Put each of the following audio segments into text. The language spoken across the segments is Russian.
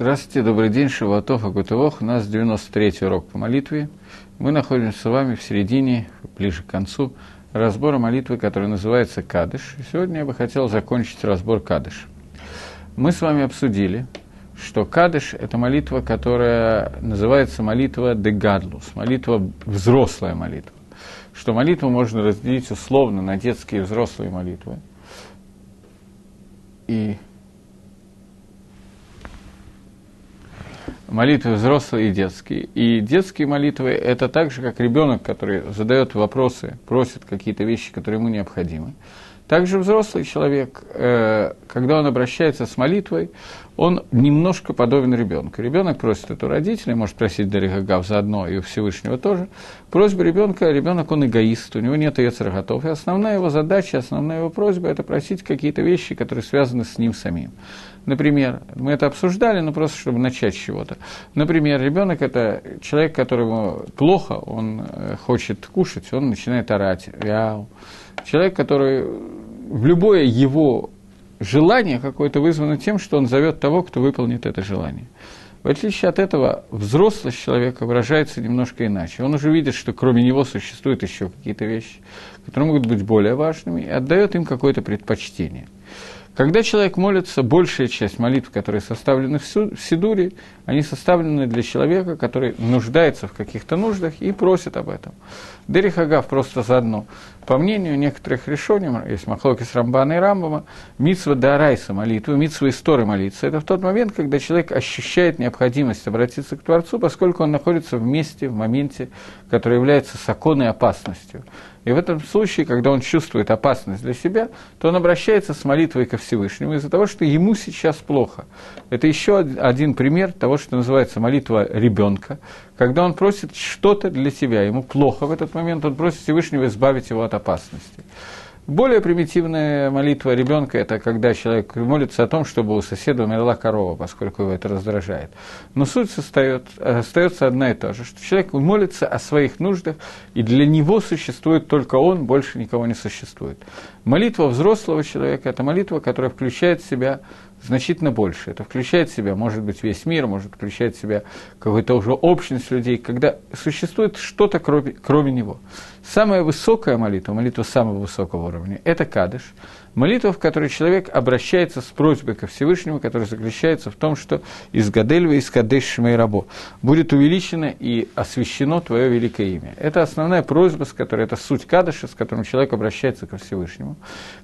Здравствуйте, добрый день, Шиватов, Агутывох. У нас 93-й урок по молитве. Мы находимся с вами в середине, ближе к концу, разбора молитвы, которая называется Кадыш. И сегодня я бы хотел закончить разбор Кадыш. Мы с вами обсудили, что Кадыш – это молитва, которая называется молитва Дегадлус, молитва, взрослая молитва. Что молитву можно разделить условно на детские и взрослые молитвы. И молитвы взрослые и детские. И детские молитвы – это так же, как ребенок, который задает вопросы, просит какие-то вещи, которые ему необходимы. Также взрослый человек, э, когда он обращается с молитвой, он немножко подобен ребенку. Ребенок просит это у родителей, может просить Даригагав заодно и у Всевышнего тоже. Просьба ребенка, ребенок он эгоист, у него нет готов. И основная его задача, основная его просьба – это просить какие-то вещи, которые связаны с ним самим. Например, мы это обсуждали, но просто чтобы начать с чего-то. Например, ребенок это человек, которому плохо, он э, хочет кушать, он начинает орать. Вяу. Человек, который в любое его желание какое-то вызвано тем, что он зовет того, кто выполнит это желание. В отличие от этого, взрослость человека выражается немножко иначе. Он уже видит, что кроме него существуют еще какие-то вещи, которые могут быть более важными, и отдает им какое-то предпочтение – когда человек молится, большая часть молитв, которые составлены в Сидуре, они составлены для человека, который нуждается в каких-то нуждах и просит об этом. Дерих Агав просто заодно. По мнению некоторых решений, есть Махлоки с Рамбана и Рамбама, митсва Дарайса молитвы, митсва истории молиться. Это в тот момент, когда человек ощущает необходимость обратиться к Творцу, поскольку он находится в месте, в моменте, который является законной опасностью. И в этом случае, когда он чувствует опасность для себя, то он обращается с молитвой ко Всевышнему из-за того, что ему сейчас плохо. Это еще один пример того, что называется молитва ребенка, когда он просит что-то для себя, ему плохо в этот момент, он просит Всевышнего избавить его от опасности. Более примитивная молитва ребенка – это когда человек молится о том, чтобы у соседа умерла корова, поскольку его это раздражает. Но суть состоит, остается одна и та же, что человек молится о своих нуждах, и для него существует только он, больше никого не существует. Молитва взрослого человека – это молитва, которая включает в себя значительно больше. Это включает в себя, может быть, весь мир, может включать в себя какую-то уже общность людей, когда существует что-то кроме, кроме него. Самая высокая молитва, молитва самого высокого уровня, это кадыш, молитва, в которой человек обращается с просьбой ко Всевышнему, которая заключается в том, что из Гадельва, из Кадеш Шмейрабо будет увеличено и освящено Твое великое имя. Это основная просьба, с которой, это суть Кадыша, с которым человек обращается ко Всевышнему.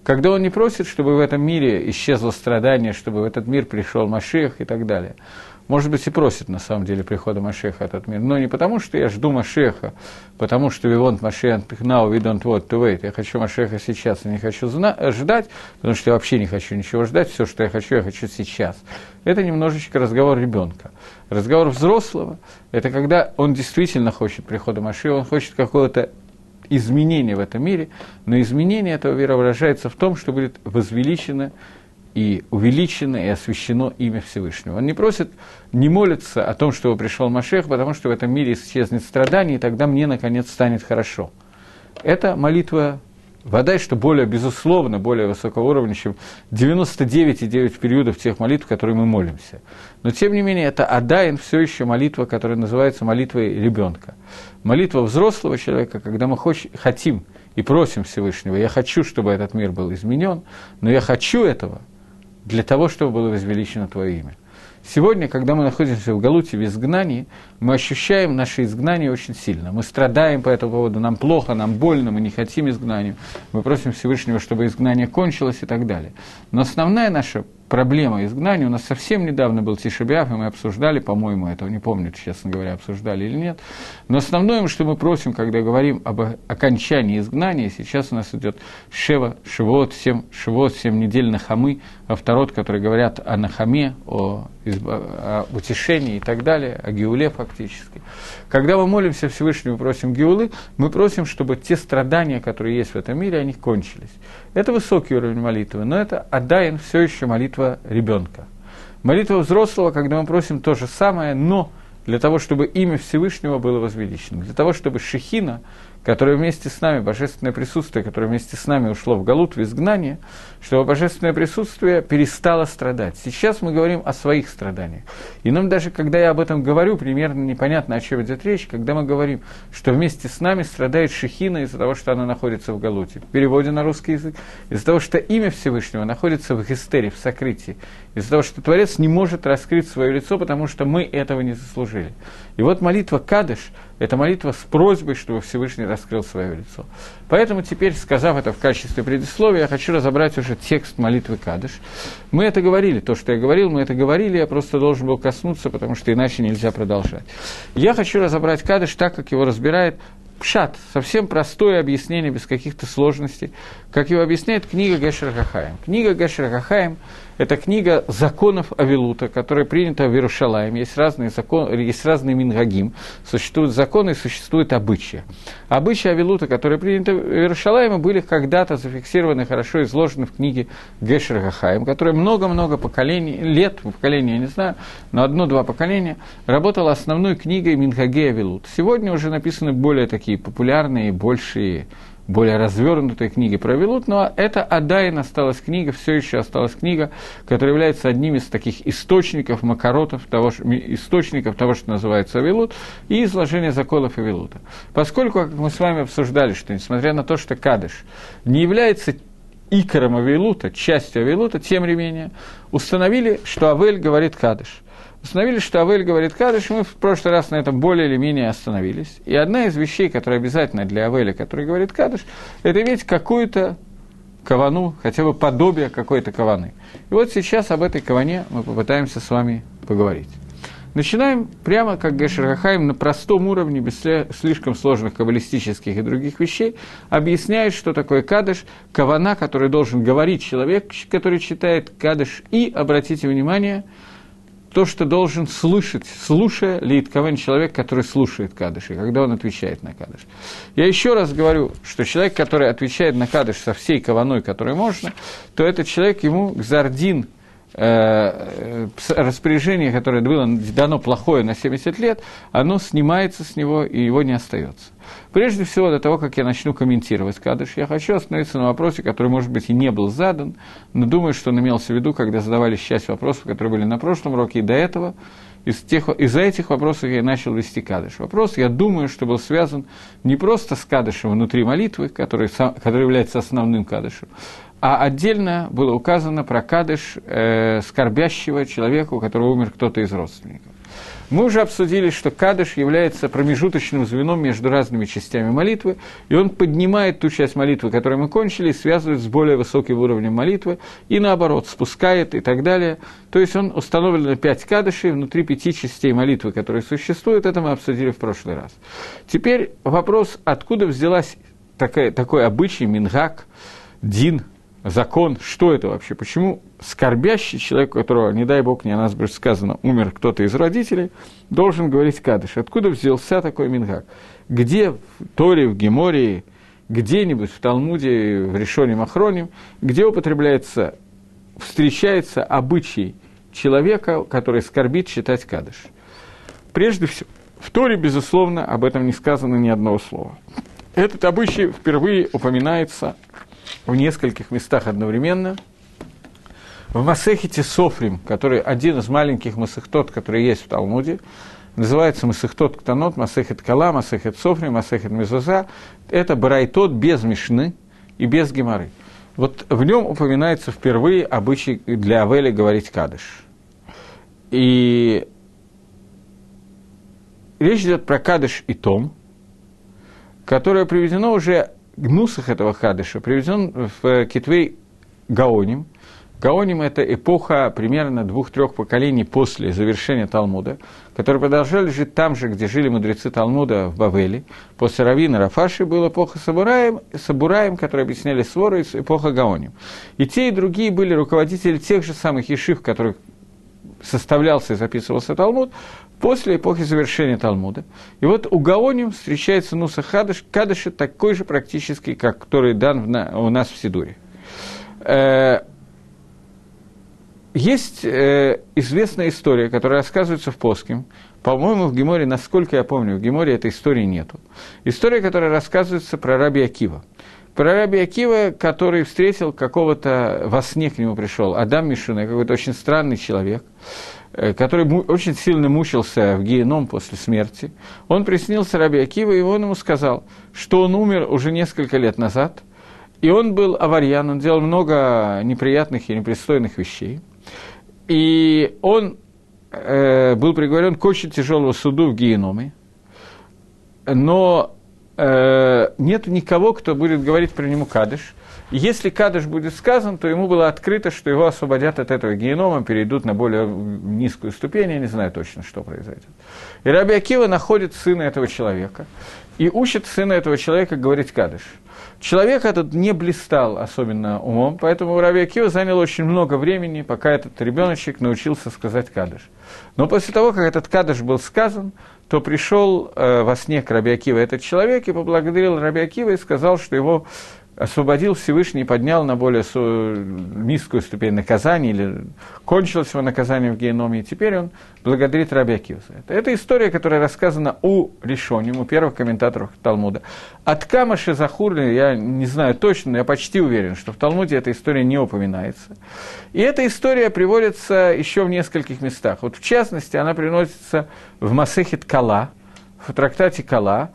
Когда он не просит, чтобы в этом мире исчезло страдание, чтобы в этот мир пришел Машех и так далее – может быть, и просит, на самом деле, прихода Машеха этот мир. Но не потому, что я жду Машеха, потому что Вивонт Машех now, we don't want to wait. Я хочу Машеха сейчас, и не хочу ждать, потому что я вообще не хочу ничего ждать. Все, что я хочу, я хочу сейчас. Это немножечко разговор ребенка. Разговор взрослого – это когда он действительно хочет прихода Машеха, он хочет какого-то изменения в этом мире, но изменение этого мира выражается в том, что будет возвеличено и увеличено, и освящено имя Всевышнего. Он не просит, не молится о том, чтобы пришел Машех, потому что в этом мире исчезнет страдание, и тогда мне, наконец, станет хорошо. Это молитва Вода, что более, безусловно, более высокого уровня, чем 99,9 периодов тех молитв, которые мы молимся. Но, тем не менее, это Адайн все еще молитва, которая называется молитвой ребенка. Молитва взрослого человека, когда мы хоч, хотим и просим Всевышнего, я хочу, чтобы этот мир был изменен, но я хочу этого – для того, чтобы было возвеличено Твое имя. Сегодня, когда мы находимся в Галуте в изгнании, мы ощущаем наше изгнание очень сильно. Мы страдаем по этому поводу, нам плохо, нам больно, мы не хотим изгнания. Мы просим Всевышнего, чтобы изгнание кончилось и так далее. Но основная наша проблема изгнания. У нас совсем недавно был Тишебиаф, и мы обсуждали, по-моему, этого не помню, честно говоря, обсуждали или нет. Но основное, что мы просим, когда говорим об окончании изгнания, сейчас у нас идет Шева, Шивот, 7, Шивот, 7 недель на Хамы, авторот, которые говорят о Нахаме, о, о утешении и так далее, о Геуле фактически. Когда мы молимся Всевышнему, просим Геулы, мы просим, чтобы те страдания, которые есть в этом мире, они кончились. Это высокий уровень молитвы, но это Адаин все еще молитва ребенка. Молитва взрослого, когда мы просим то же самое, но для того, чтобы имя Всевышнего было возвеличено, для того, чтобы Шехина, которое вместе с нами, божественное присутствие, которое вместе с нами ушло в Галут, в изгнание, чтобы божественное присутствие перестало страдать. Сейчас мы говорим о своих страданиях. И нам даже, когда я об этом говорю, примерно непонятно, о чем идет речь, когда мы говорим, что вместе с нами страдает Шехина из-за того, что она находится в Галуте. В переводе на русский язык. Из-за того, что имя Всевышнего находится в Гестере, в сокрытии. Из-за того, что Творец не может раскрыть свое лицо, потому что мы этого не заслужили. И вот молитва Кадыш – это молитва с просьбой, чтобы Всевышний раскрыл свое лицо. Поэтому теперь, сказав это в качестве предисловия, я хочу разобрать уже текст молитвы Кадыш. Мы это говорили, то, что я говорил, мы это говорили, я просто должен был коснуться, потому что иначе нельзя продолжать. Я хочу разобрать Кадыш так, как его разбирает Пшат, совсем простое объяснение, без каких-то сложностей, как его объясняет книга Гешер Хахаем. Книга Гешер Хахаем – это книга законов Авилута, которая принята в Иерушалаем. Есть разные, законы, есть разные мингагим, существуют законы и существуют обычаи. Обычаи Авилута, которые приняты в Иерушалаеме, были когда-то зафиксированы, хорошо изложены в книге Гешер Хахаем, которая много-много поколений, лет, поколения, я не знаю, но одно-два поколения, работала основной книгой Мингаге Авилут. Сегодня уже написаны более такие популярные, большие более развернутой книги про Вилут, но это Адайн осталась книга, все еще осталась книга, которая является одним из таких источников макаротов, того, источников того, что называется Вилут, и изложения законов Вилута. Поскольку, как мы с вами обсуждали, что несмотря на то, что Кадыш не является икором Авилута, частью Авилута, тем не менее, установили, что Авель говорит Кадыш – установили, что Авель говорит Кадыш, мы в прошлый раз на этом более или менее остановились. И одна из вещей, которая обязательна для Авеля, который говорит Кадыш, это иметь какую-то кавану, хотя бы подобие какой-то каваны. И вот сейчас об этой каване мы попытаемся с вами поговорить. Начинаем прямо как Гешерхахайм на простом уровне, без слишком сложных каббалистических и других вещей, объясняет, что такое кадыш, кавана, который должен говорить человек, который читает кадыш, и, обратите внимание, то, что должен слышать, слушая Лейтковен человек, который слушает Кадыш, и когда он отвечает на Кадыш. Я еще раз говорю, что человек, который отвечает на Кадыш со всей каваной, которой можно, то этот человек, ему Гзардин, э, распоряжение, которое было дано плохое на 70 лет, оно снимается с него, и его не остается. Прежде всего, до того, как я начну комментировать Кадыш, я хочу остановиться на вопросе, который, может быть, и не был задан, но думаю, что он имелся в виду, когда задавались часть вопросов, которые были на прошлом уроке и до этого. Из тех, из-за этих вопросов я начал вести Кадыш. Вопрос, я думаю, что был связан не просто с Кадышем внутри молитвы, который, который является основным Кадышем, а отдельно было указано про Кадыш э, скорбящего человека, у которого умер кто-то из родственников. Мы уже обсудили, что Кадыш является промежуточным звеном между разными частями молитвы, и он поднимает ту часть молитвы, которую мы кончили, и связывает с более высоким уровнем молитвы, и наоборот, спускает и так далее. То есть он установлен пять кадышей внутри пяти частей молитвы, которые существуют, это мы обсудили в прошлый раз. Теперь вопрос, откуда взялась такая, такой обычай, мингак, дин, закон, что это вообще, почему скорбящий человек, у которого, не дай бог, не о нас будет сказано, умер кто-то из родителей, должен говорить кадыш. Откуда взялся такой мингак? Где в Торе, в Гемории, где-нибудь в Талмуде, в Решоне Махроним, где употребляется, встречается обычай человека, который скорбит читать кадыш? Прежде всего, в Торе, безусловно, об этом не сказано ни одного слова. Этот обычай впервые упоминается в нескольких местах одновременно. В Масехите Софрим, который один из маленьких Масехтот, который есть в Талмуде, называется Масехтот Ктанот, Масехет Кала, Масехет Софрим, Масехет Мезуза. Это Барайтот без Мишны и без Гемары. Вот в нем упоминается впервые обычай для Авели говорить Кадыш. И речь идет про Кадыш и Том, которое приведено уже Гнусах этого Хадыша приведен в Китвей Гаоним. Гаоним – это эпоха примерно двух-трех поколений после завершения Талмуда, которые продолжали жить там же, где жили мудрецы Талмуда в Бавеле. После Равина Рафаши была эпоха Сабураем, Сабураем, которые объясняли своры, эпоха Гаоним. И те, и другие были руководители тех же самых ешив, которых составлялся и записывался Талмуд, после эпохи завершения Талмуда. И вот у Гаоним встречается Нуса Хадыш, Кадыша такой же практически, как который дан у нас в Сидуре. Есть э, известная история, которая рассказывается в Поским. По-моему, в Геморе, насколько я помню, в Геморе этой истории нету. История, которая рассказывается про Раби Акива. Про Раби Акива, который встретил какого-то, во сне к нему пришел, Адам Мишуна, какой-то очень странный человек, э, который очень сильно мучился в геном после смерти. Он приснился Раби Акива, и он ему сказал, что он умер уже несколько лет назад, и он был аварьян, он делал много неприятных и непристойных вещей. И он э, был приговорен к очень тяжелому суду в геноме. Но э, нет никого, кто будет говорить про него кадыш. Если кадыш будет сказан, то ему было открыто, что его освободят от этого генома, перейдут на более низкую ступень, я не знаю точно, что произойдет. И Раби Акива находит сына этого человека и учит сына этого человека говорить кадыш. Человек этот не блистал особенно умом, поэтому у Раби Акива заняло очень много времени, пока этот ребеночек научился сказать кадыш. Но после того, как этот кадыш был сказан, то пришел э, во сне к Раби Акива этот человек и поблагодарил Раби Акива и сказал, что его освободил Всевышний и поднял на более низкую ступень наказания, или кончилось его наказание в геноме, и теперь он благодарит Раби Акива за это. Это история, которая рассказана у Решоним, у первых комментаторов Талмуда. От Кама Шизахурли, я не знаю точно, но я почти уверен, что в Талмуде эта история не упоминается. И эта история приводится еще в нескольких местах. Вот в частности, она приносится в Масехит Кала, в трактате Кала,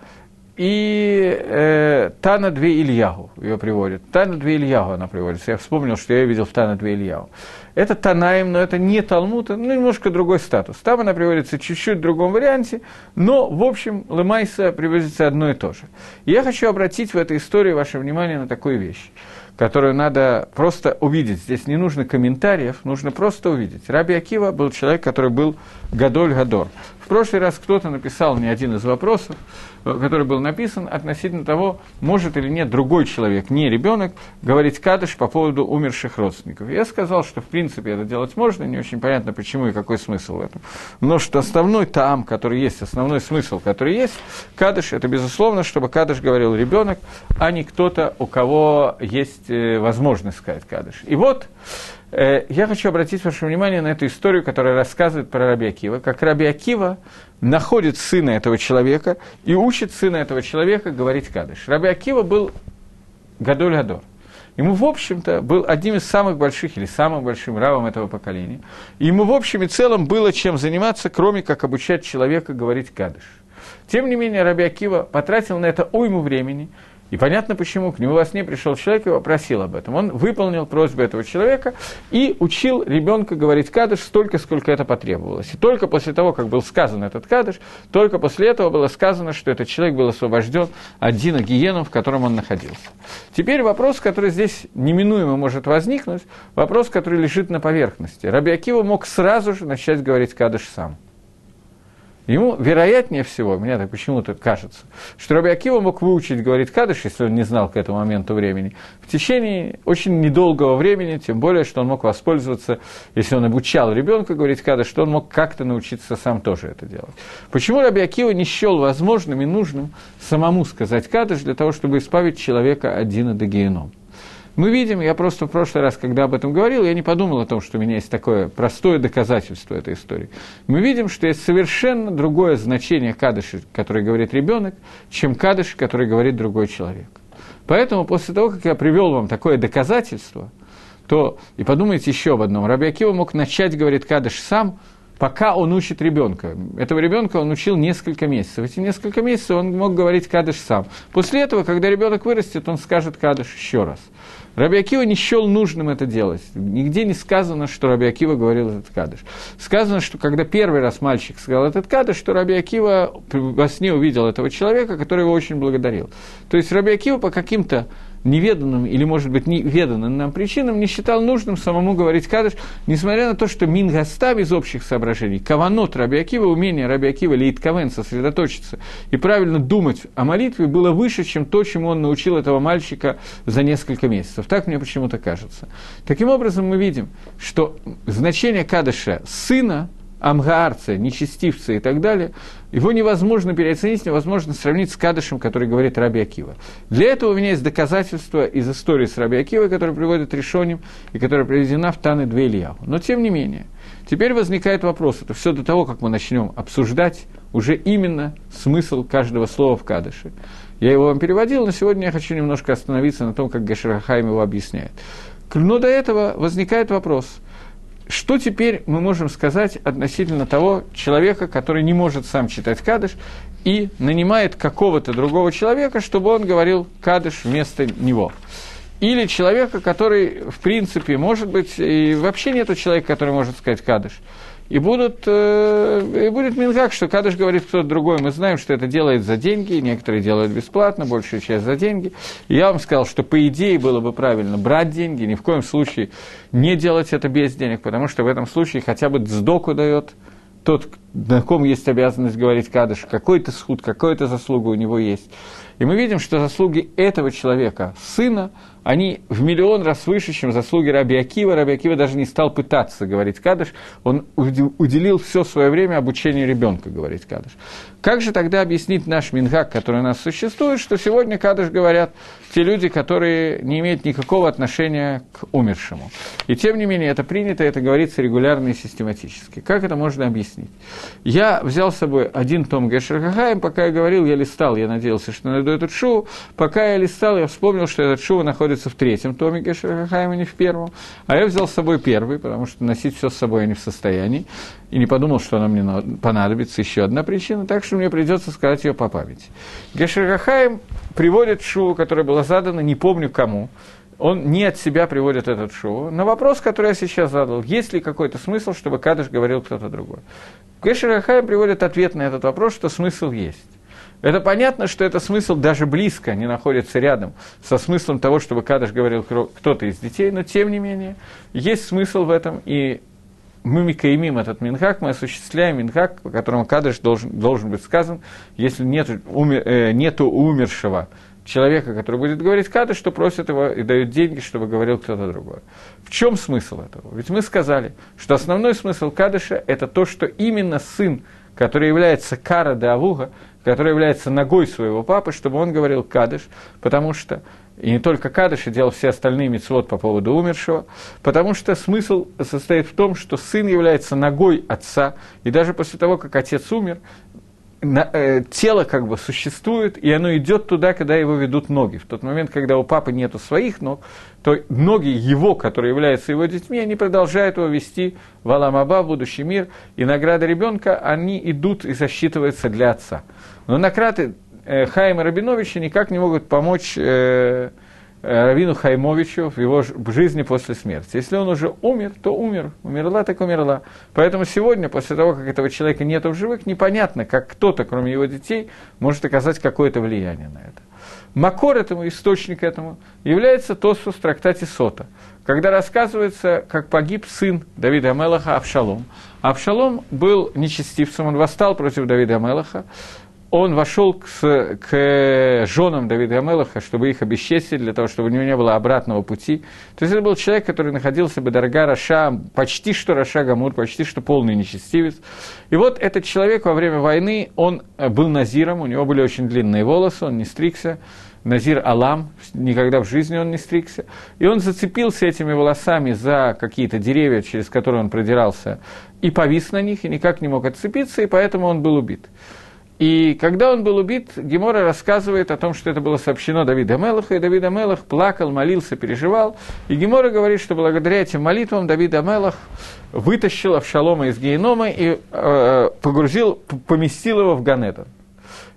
и э, Тана Две Ильягу ее приводит. Тана Две Ильягу она приводится. Я вспомнил, что я видел в Тана Две Ильягу. Это Танаим, но это не Талмуд, ну, немножко другой статус. Там она приводится чуть-чуть в другом варианте, но, в общем, Лемайса приводится одно и то же. Я хочу обратить в этой истории ваше внимание на такую вещь, которую надо просто увидеть. Здесь не нужно комментариев, нужно просто увидеть. Раби Акива был человек, который был Гадоль Гадор. В прошлый раз кто-то написал мне один из вопросов, который был написан относительно того, может или нет другой человек, не ребенок, говорить кадыш по поводу умерших родственников. Я сказал, что в принципе это делать можно, не очень понятно почему и какой смысл в этом. Но что основной там, который есть, основной смысл, который есть, кадыш, это безусловно, чтобы кадыш говорил ребенок, а не кто-то, у кого есть э, возможность сказать кадыш. И вот я хочу обратить ваше внимание на эту историю, которая рассказывает про Раби Акива, как Раби Акива находит сына этого человека и учит сына этого человека говорить кадыш. Раби Акива был Гадоль Гадор. Ему, в общем-то, был одним из самых больших или самым большим равом этого поколения. И ему, в общем и целом, было чем заниматься, кроме как обучать человека говорить кадыш. Тем не менее, Раби Акива потратил на это уйму времени – и понятно почему. К нему во сне пришел человек и попросил об этом. Он выполнил просьбу этого человека и учил ребенка говорить кадыш столько, сколько это потребовалось. И только после того, как был сказан этот кадыш, только после этого было сказано, что этот человек был освобожден от Дина Гиеном, в котором он находился. Теперь вопрос, который здесь неминуемо может возникнуть, вопрос, который лежит на поверхности. Раби Акива мог сразу же начать говорить кадыш сам. Ему, вероятнее всего, мне так почему-то кажется, что Раби мог выучить говорить Кадыш, если он не знал к этому моменту времени, в течение очень недолгого времени, тем более, что он мог воспользоваться, если он обучал ребенка говорить Кадыш, что он мог как-то научиться сам тоже это делать. Почему Раби не счел возможным и нужным самому сказать Кадыш для того, чтобы избавить человека от Дина до геном? Мы видим, я просто в прошлый раз, когда об этом говорил, я не подумал о том, что у меня есть такое простое доказательство этой истории. Мы видим, что есть совершенно другое значение кадыши, который говорит ребенок, чем кадыш, который говорит другой человек. Поэтому после того, как я привел вам такое доказательство, то и подумайте еще об одном. Раби Акива мог начать говорить кадыш сам, пока он учит ребенка. Этого ребенка он учил несколько месяцев. Эти несколько месяцев он мог говорить кадыш сам. После этого, когда ребенок вырастет, он скажет кадыш еще раз. Раби Акива не счел нужным это делать. Нигде не сказано, что Раби Акива говорил этот кадыш. Сказано, что когда первый раз мальчик сказал этот кадыш, что Раби Акива во сне увидел этого человека, который его очень благодарил. То есть Раби Акива по каким-то неведанным или, может быть, неведанным нам причинам не считал нужным самому говорить кадыш, несмотря на то, что Мингастав из общих соображений, каванот Раби Акива, умение Раби Акива или Кавен сосредоточиться и правильно думать о молитве было выше, чем то, чему он научил этого мальчика за несколько месяцев. Так мне почему-то кажется. Таким образом, мы видим, что значение кадыша сына амгаарцы, нечестивцы и так далее, его невозможно переоценить, невозможно сравнить с Кадышем, который говорит Раби Акива. Для этого у меня есть доказательства из истории с Раби Акива, которая приводит Решоним и которая приведена в Таны Две Ильяху. Но тем не менее, теперь возникает вопрос, это все до того, как мы начнем обсуждать уже именно смысл каждого слова в Кадыше. Я его вам переводил, но сегодня я хочу немножко остановиться на том, как Гаширахайм его объясняет. Но до этого возникает вопрос, что теперь мы можем сказать относительно того человека, который не может сам читать Кадыш и нанимает какого-то другого человека, чтобы он говорил Кадыш вместо него? Или человека, который, в принципе, может быть, и вообще нету человека, который может сказать Кадыш – и, будут, э, и будет Мингак, что Кадыш говорит кто-то другой. Мы знаем, что это делает за деньги, некоторые делают бесплатно, большая часть за деньги. Я вам сказал, что по идее было бы правильно брать деньги, ни в коем случае не делать это без денег, потому что в этом случае хотя бы сдоку дает тот, на ком есть обязанность говорить Кадыш, какой-то схуд, какая-то заслуга у него есть. И мы видим, что заслуги этого человека, сына, они в миллион раз выше, чем заслуги Раби Акива. Раби Акива даже не стал пытаться говорить кадыш, он уделил все свое время обучению ребенка говорить кадыш. Как же тогда объяснить наш мингак, который у нас существует, что сегодня кадыш говорят те люди, которые не имеют никакого отношения к умершему. И тем не менее, это принято, это говорится регулярно и систематически. Как это можно объяснить? Я взял с собой один том Гешер пока я говорил, я листал, я надеялся, что найду этот шоу. Пока я листал, я вспомнил, что этот шоу находится в третьем томе Гешерахайма, не в первом. А я взял с собой первый, потому что носить все с собой я не в состоянии. И не подумал, что она мне понадобится. Еще одна причина, так что мне придется сказать ее по памяти. Гешерахайм приводит шоу, которое было задано, не помню кому. Он не от себя приводит этот шоу. На вопрос, который я сейчас задал, есть ли какой-то смысл, чтобы Кадыш говорил кто-то другой. Гешерахайм приводит ответ на этот вопрос, что смысл есть. Это понятно, что это смысл даже близко не находится рядом со смыслом того, чтобы Кадыш говорил кто-то из детей, но тем не менее есть смысл в этом, и мы микаимим этот минхак, мы осуществляем минхак, по которому Кадыш должен, должен быть сказан, если нет, умер, э, нету умершего человека, который будет говорить Кадыш, что просят его и дают деньги, чтобы говорил кто-то другой. В чем смысл этого? Ведь мы сказали, что основной смысл Кадыша – это то, что именно сын, который является Кара де Авуга, который является ногой своего папы, чтобы он говорил кадыш, потому что и не только кадыш, и делал все остальные мецвод по поводу умершего, потому что смысл состоит в том, что сын является ногой отца, и даже после того, как отец умер, на, э, тело как бы существует, и оно идет туда, когда его ведут ноги. В тот момент, когда у папы нету своих ног, то ноги его, которые являются его детьми, они продолжают его вести в Аламаба, в будущий мир, и награды ребенка, они идут и засчитываются для отца. Но накраты э, Хайма Рабиновича никак не могут помочь э, э, Равину Хаймовичу в его жизни после смерти. Если он уже умер, то умер. Умерла, так умерла. Поэтому сегодня, после того, как этого человека нет в живых, непонятно, как кто-то, кроме его детей, может оказать какое-то влияние на это. Макор этому, источник этому, является Тосфус в трактате Сота, когда рассказывается, как погиб сын Давида Амелаха Авшалом. Авшалом был нечестивцем, он восстал против Давида Амелаха, он вошел к, к женам Давида Амелаха, чтобы их обесчестить, для того, чтобы у него не было обратного пути. То есть это был человек, который находился בדרגת רשע, почти что רשע גמור, почти что полный нечестивец. И вот этот человек во время войны, он э, был назиром, у него были очень длинные волосы, он не стригся. נזיר עולם, никогда в жизни он не стригся. И он зацепился этими волосами за какие-то деревья, через которые он продирался, и повис на них, и никак не мог отцепиться, и поэтому он был убит. И когда он был убит, Гемара рассказывает о том, что это было сообщено Давида המלך, и Давид המלך плакал, молился, переживал. И Гемора говорит, что благодаря этим молитвам Давид Мелах вытащил Авшалома из генома и э, погрузил, поместил его в Ганедон.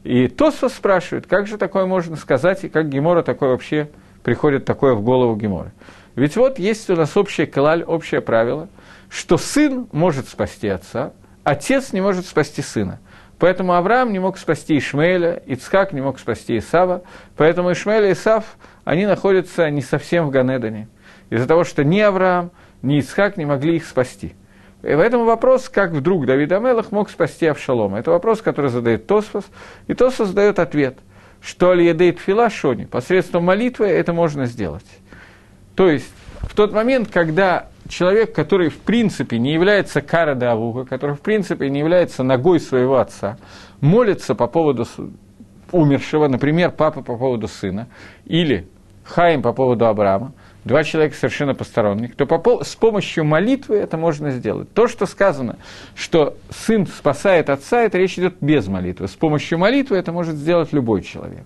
И Тосфос спрашивает, как же такое можно сказать, и как Гемора такое вообще приходит такое в голову Гемора. Ведь вот есть у нас общая калаль, общее правило, что сын может спасти отца, отец не может спасти сына. Поэтому Авраам не мог спасти Ишмаэля, Ицхак не мог спасти Исава, поэтому Ишмаэль и Исав, они находятся не совсем в Ганедане, из-за того, что ни Авраам, ни Ицхак не могли их спасти. И поэтому вопрос, как вдруг Давид Амелах мог спасти Авшалома, это вопрос, который задает Тосфос, и Тосфос дает ответ, что Шони, посредством молитвы это можно сделать. То есть, в тот момент, когда человек, который в принципе не является кара Авуга, который в принципе не является ногой своего отца, молится по поводу умершего, например, папа по поводу сына, или Хаим по поводу Авраама, два человека совершенно посторонних, то по, с помощью молитвы это можно сделать. То, что сказано, что сын спасает отца, это речь идет без молитвы. С помощью молитвы это может сделать любой человек.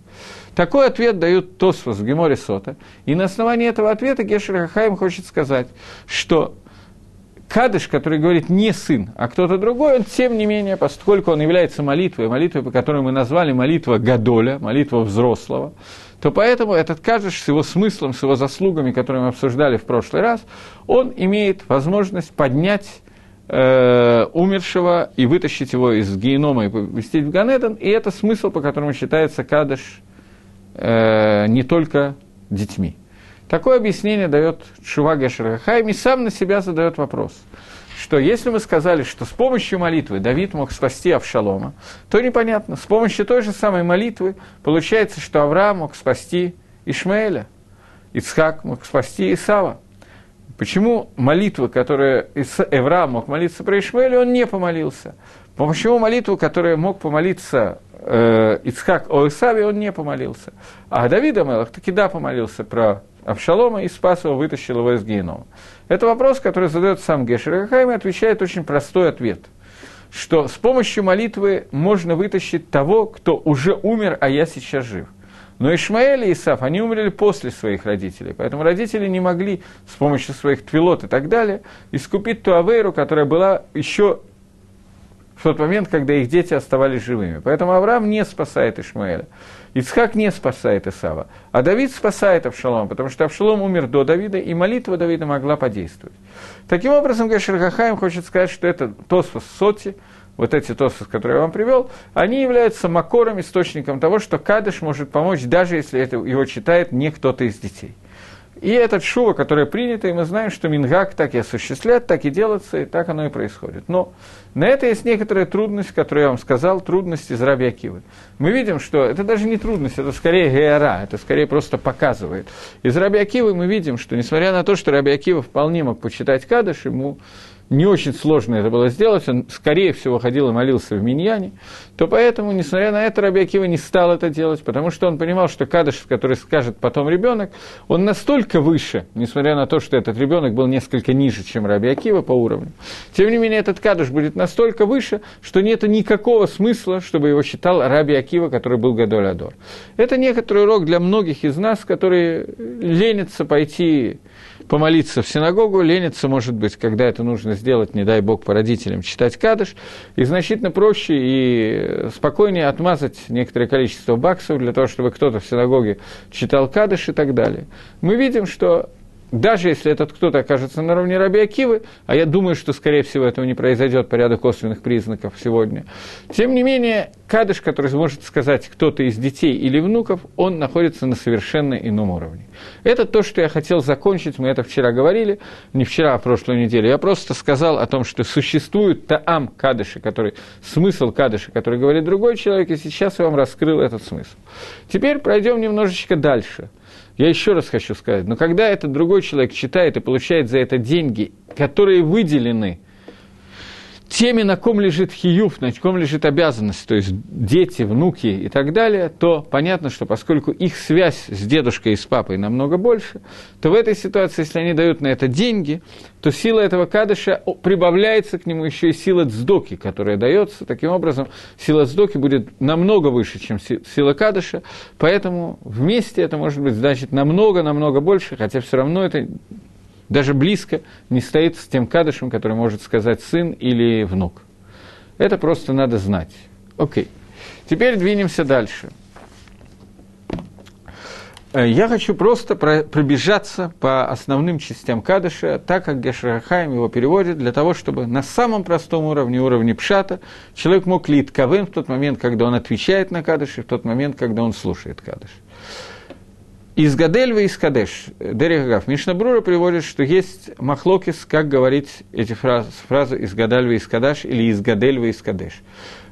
Такой ответ дают Тосфос в Геморе Сота. И на основании этого ответа Гешер Хахаим хочет сказать, что Кадыш, который говорит не сын, а кто-то другой, он тем не менее, поскольку он является молитвой, молитвой, по которой мы назвали молитва Гадоля, молитва взрослого, то поэтому этот кадыш с его смыслом, с его заслугами, которые мы обсуждали в прошлый раз, он имеет возможность поднять э, умершего и вытащить его из генома и поместить в Ганедон, и это смысл, по которому считается кадыш э, не только детьми. Такое объяснение дает Шува Гешерахайм и сам на себя задает вопрос, что если мы сказали, что с помощью молитвы Давид мог спасти Авшалома, то непонятно, с помощью той же самой молитвы получается, что Авраам мог спасти Ишмаэля, Ицхак мог спасти Исава. Почему молитва, которая Эвраам мог молиться про Ишмаэля, он не помолился? Почему молитву, которая мог помолиться э, Ицхак о Исаве, он не помолился? А Давид Амелах таки да помолился про Авшалома и спас его, вытащил его из генома. Это вопрос, который задает сам Гешер Хахайм и отвечает очень простой ответ, что с помощью молитвы можно вытащить того, кто уже умер, а я сейчас жив. Но Ишмаэль и Исаф, они умерли после своих родителей, поэтому родители не могли с помощью своих твилот и так далее искупить ту авейру, которая была еще в тот момент, когда их дети оставались живыми. Поэтому Авраам не спасает Ишмаэля. Ицхак не спасает Исава, а Давид спасает Авшалома, потому что Авшалом умер до Давида, и молитва Давида могла подействовать. Таким образом, Гашер Хахаим хочет сказать, что это Тосфос Соти, вот эти тосфос, которые я вам привел, они являются макором, источником того, что Кадыш может помочь, даже если это его читает не кто-то из детей. И этот шува, который принято, и мы знаем, что Мингак так и осуществляет, так и делается, и так оно и происходит. Но на это есть некоторая трудность, которую я вам сказал, трудность из Раби Акивы. Мы видим, что это даже не трудность, это скорее геора, это скорее просто показывает. Из Раби Акивы мы видим, что несмотря на то, что Раби Акива вполне мог почитать Кадыш, ему не очень сложно это было сделать, он, скорее всего, ходил и молился в Миньяне, то поэтому, несмотря на это, Раби Акива не стал это делать, потому что он понимал, что кадыш, который скажет потом ребенок, он настолько выше, несмотря на то, что этот ребенок был несколько ниже, чем Раби Акива по уровню. Тем не менее, этот кадыш будет настолько выше, что нет никакого смысла, чтобы его считал Раби Акива, который был Гадоль Адор. Это некоторый урок для многих из нас, которые ленятся пойти помолиться в синагогу, лениться, может быть, когда это нужно сделать, не дай бог, по родителям, читать кадыш, и значительно проще и спокойнее отмазать некоторое количество баксов для того, чтобы кто-то в синагоге читал кадыш и так далее. Мы видим, что даже если этот кто-то окажется на уровне Раби Акивы, а я думаю, что, скорее всего, этого не произойдет по ряду косвенных признаков сегодня, тем не менее, кадыш, который может сказать кто-то из детей или внуков, он находится на совершенно ином уровне. Это то, что я хотел закончить, мы это вчера говорили, не вчера, а прошлую неделю. Я просто сказал о том, что существует таам кадыши, который, смысл кадыши, который говорит другой человек, и сейчас я вам раскрыл этот смысл. Теперь пройдем немножечко дальше – я еще раз хочу сказать, но когда этот другой человек читает и получает за это деньги, которые выделены теми, на ком лежит хиюф, на ком лежит обязанность, то есть дети, внуки и так далее, то понятно, что поскольку их связь с дедушкой и с папой намного больше, то в этой ситуации, если они дают на это деньги, то сила этого кадыша прибавляется к нему еще и сила цдоки, которая дается. Таким образом, сила цдоки будет намного выше, чем сила кадыша, поэтому вместе это может быть значит намного-намного больше, хотя все равно это даже близко не стоит с тем кадышем, который может сказать сын или внук. Это просто надо знать. Окей. Теперь двинемся дальше. Э, я хочу просто пробежаться по основным частям Кадыша, так как Гешрахаем его переводит, для того, чтобы на самом простом уровне, уровне Пшата, человек мог лить кавен в тот момент, когда он отвечает на Кадыш, и в тот момент, когда он слушает Кадыш. Из Гадельва из Кадеш. Дерегав. Мишнабрура приводит, что есть махлокис, как говорить эти фразы, фразы из Гадальва из Кадаш или из Гадельва из Кадеш.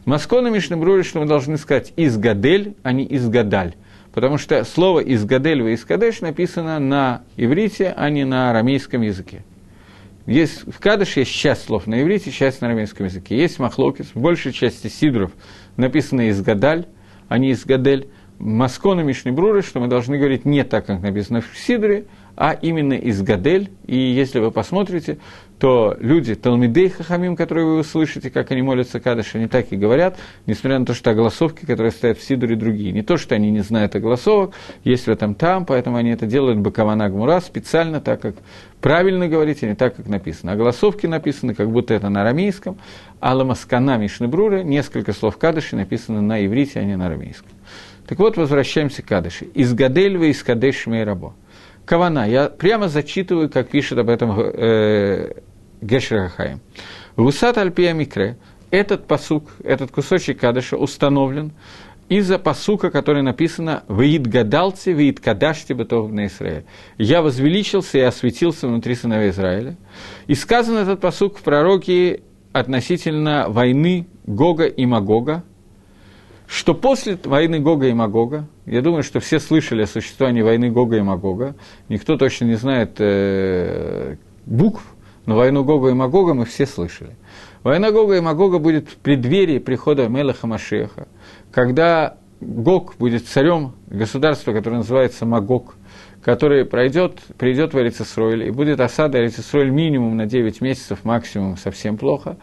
Маскона Мишнабрура, что мы должны сказать из Гадель, а не из Гадаль. Потому что слово из Гадельва из Кадеш написано на иврите, а не на арамейском языке. Есть, в Кадыше есть часть слов на иврите, часть на арамейском языке. Есть махлокис, в большей части сидров написано из Гадаль, а не из Гадель. Маскона Мишни Бруры, что мы должны говорить не так, как написано в Сидре, а именно из Гадель. И если вы посмотрите, то люди, Талмидей Хахамим, которые вы услышите, как они молятся Кадыш, они так и говорят, несмотря на то, что огласовки, которые стоят в Сидуре, другие. Не то, что они не знают огласовок, есть в этом там, поэтому они это делают Бакавана Гмура специально, так как правильно говорить, а не так, как написано. Огласовки написаны, как будто это на арамейском, а Ламаскана Мишнебруры, несколько слов Кадыши написаны на иврите, а не на арамейском. Так вот, возвращаемся к Кадыши. Из Гадельва, из Кадеш Мейрабо. Кавана. Я прямо зачитываю, как пишет об этом э, Гешер Хахаим. Вусат Альпия Микре. Этот посук, этот кусочек Кадыша установлен из-за посука, который написано «Ваид гадалцы, ваид кадашти бытов на Израиле». «Я возвеличился и осветился внутри сыновей Израиля». И сказан этот посук в пророке относительно войны Гога и Магога, что после войны Гога и Магога, я думаю, что все слышали о существовании войны Гога и Магога, никто точно не знает э, букв, но войну Гога и Магога мы все слышали. Война Гога и Магога будет в преддверии прихода Мелаха Машеха, когда Гог будет царем государства, которое называется Магог, который пройдет, придет в Эрицесройль, и будет осада Эрицесройль минимум на 9 месяцев, максимум совсем плохо.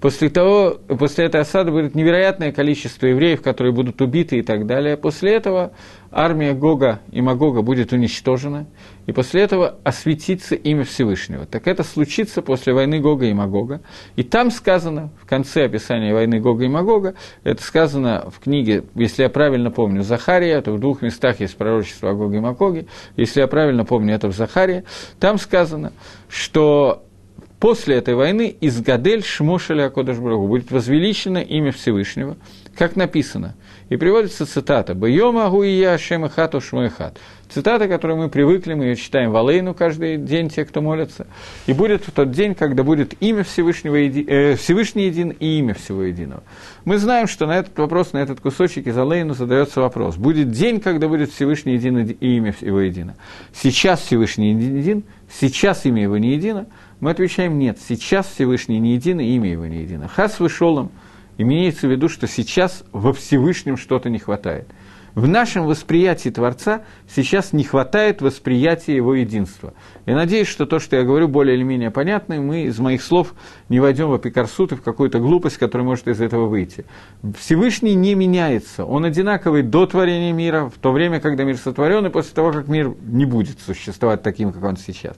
После, того, после этой осады будет невероятное количество евреев, которые будут убиты и так далее. После этого армия Гога и Магога будет уничтожена, и после этого осветится имя Всевышнего. Так это случится после войны Гога и Магога. И там сказано, в конце описания войны Гога и Магога, это сказано в книге, если я правильно помню, Захария, то в двух местах есть пророчество о Гоге и Магоге, если я правильно помню, это в Захарии, там сказано, что после этой войны из Гадель Шмошеля Акодыш Брагу будет возвеличено имя Всевышнего, как написано. И приводится цитата «Бьема гуия Ашем хату шмуэхат». Цитата, которую мы привыкли, мы ее читаем в Алейну каждый день, те, кто молятся. И будет в тот день, когда будет имя Всевышнего, еди... э, Всевышний един и имя всего единого. Мы знаем, что на этот вопрос, на этот кусочек из Алейну задается вопрос. Будет день, когда будет Всевышний един и имя его едино. Сейчас Всевышний един, сейчас имя его не едино – мы отвечаем нет, сейчас Всевышний не едино, имя его не едино. Хас вышел имеется в виду, что сейчас во Всевышнем что-то не хватает. В нашем восприятии Творца сейчас не хватает восприятия Его единства. Я надеюсь, что то, что я говорю, более или менее понятно, и мы из моих слов не войдем в апикарсут и в какую-то глупость, которая может из этого выйти. Всевышний не меняется, он одинаковый до творения мира, в то время, когда мир сотворен, и после того, как мир не будет существовать таким, как он сейчас.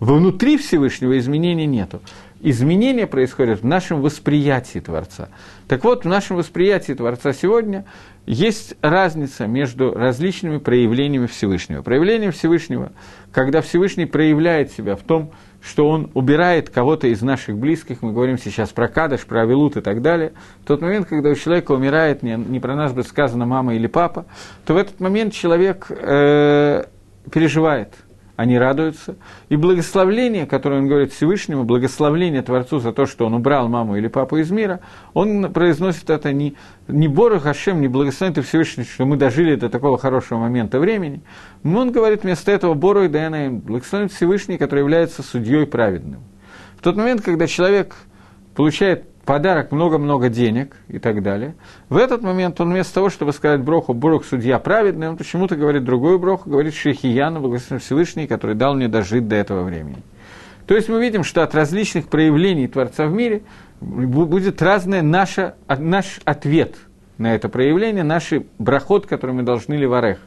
Внутри Всевышнего изменений нету. Изменения происходят в нашем восприятии Творца. Так вот, в нашем восприятии Творца сегодня есть разница между различными проявлениями Всевышнего. Проявление Всевышнего, когда Всевышний проявляет себя в том, что он убирает кого-то из наших близких, мы говорим сейчас про Кадыш, про Авилут и так далее, в тот момент, когда у человека умирает, не, не про нас будет сказано мама или папа, то в этот момент человек э, переживает – они радуются. И благословление, которое он говорит Всевышнему, благословление Творцу за то, что он убрал маму или папу из мира, он произносит это не, не Борох Хашем, не благословен ты Всевышний, что мы дожили до такого хорошего момента времени. Но он говорит вместо этого Бору и Даэнаим, благословен Всевышний, который является судьей праведным. В тот момент, когда человек получает подарок много-много денег и так далее. В этот момент он вместо того, чтобы сказать Броху, Брух судья праведный, он почему-то говорит другую Броху, говорит Шехияна, благословен Всевышний, который дал мне дожить до этого времени. То есть мы видим, что от различных проявлений Творца в мире будет разный наш ответ на это проявление, наш брахот, который мы должны ли варех.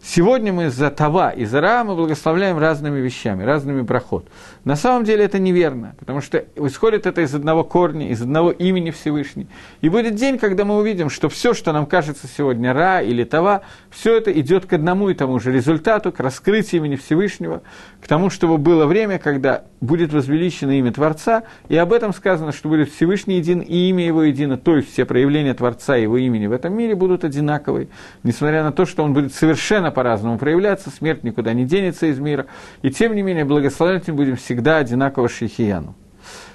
Сегодня мы за Това и за Ра мы благословляем разными вещами, разными проход. На самом деле это неверно, потому что исходит это из одного корня, из одного имени Всевышней. И будет день, когда мы увидим, что все, что нам кажется сегодня Ра или Това, все это идет к одному и тому же результату, к раскрытию имени Всевышнего, к тому, чтобы было время, когда будет возвеличено имя Творца, и об этом сказано, что будет Всевышний един и имя его едино, то есть все проявления Творца и его имени в этом мире будут одинаковые, несмотря на то, что он будет совершенно по-разному проявляться, смерть никуда не денется из мира, и тем не менее благословлять мы будем всегда одинаково Шихияну.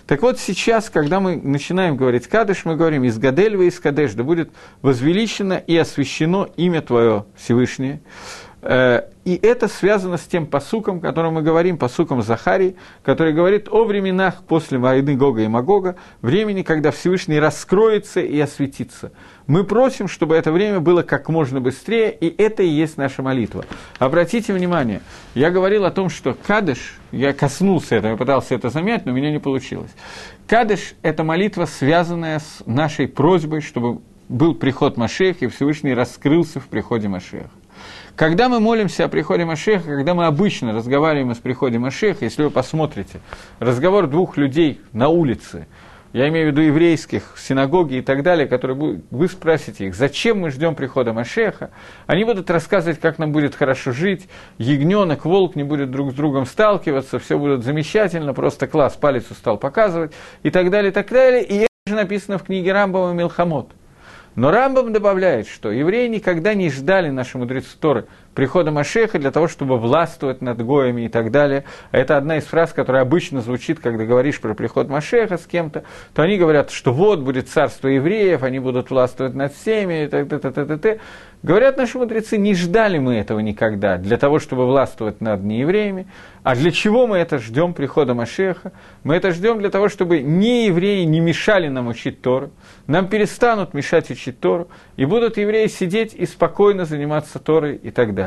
Так вот сейчас, когда мы начинаем говорить Кадыш, мы говорим из Гадельва, из Кадеш, да будет возвеличено и освящено имя Твое Всевышнее, и это связано с тем посуком, о котором мы говорим, посуком Захарии, который говорит о временах после войны Гога и Магога, времени, когда Всевышний раскроется и осветится. Мы просим, чтобы это время было как можно быстрее, и это и есть наша молитва. Обратите внимание, я говорил о том, что Кадыш, я коснулся этого, я пытался это замять, но у меня не получилось. Кадыш – это молитва, связанная с нашей просьбой, чтобы был приход Машеха, и Всевышний раскрылся в приходе Машеха. Когда мы молимся о приходе Машеха, когда мы обычно разговариваем о приходе Машеха, если вы посмотрите, разговор двух людей на улице, я имею в виду еврейских, синагоги и так далее, которые будут, вы спросите их, зачем мы ждем прихода Машеха, они будут рассказывать, как нам будет хорошо жить, ягненок, волк не будет друг с другом сталкиваться, все будет замечательно, просто класс, палец устал показывать и так далее, и так далее. И это же написано в книге Рамбова Милхамот – но Рамбам добавляет, что евреи никогда не ждали, наши мудрецы Торы, прихода Машеха для того, чтобы властвовать над Гоями и так далее. Это одна из фраз, которая обычно звучит, когда говоришь про приход Машеха с кем-то, то они говорят, что вот будет царство евреев, они будут властвовать над всеми, и так, так. Говорят наши мудрецы, не ждали мы этого никогда, для того, чтобы властвовать над неевреями. А для чего мы это ждем прихода Машеха? Мы это ждем для того, чтобы не евреи не мешали нам учить Тору, нам перестанут мешать учить Тору, и будут евреи сидеть и спокойно заниматься Торой и так далее.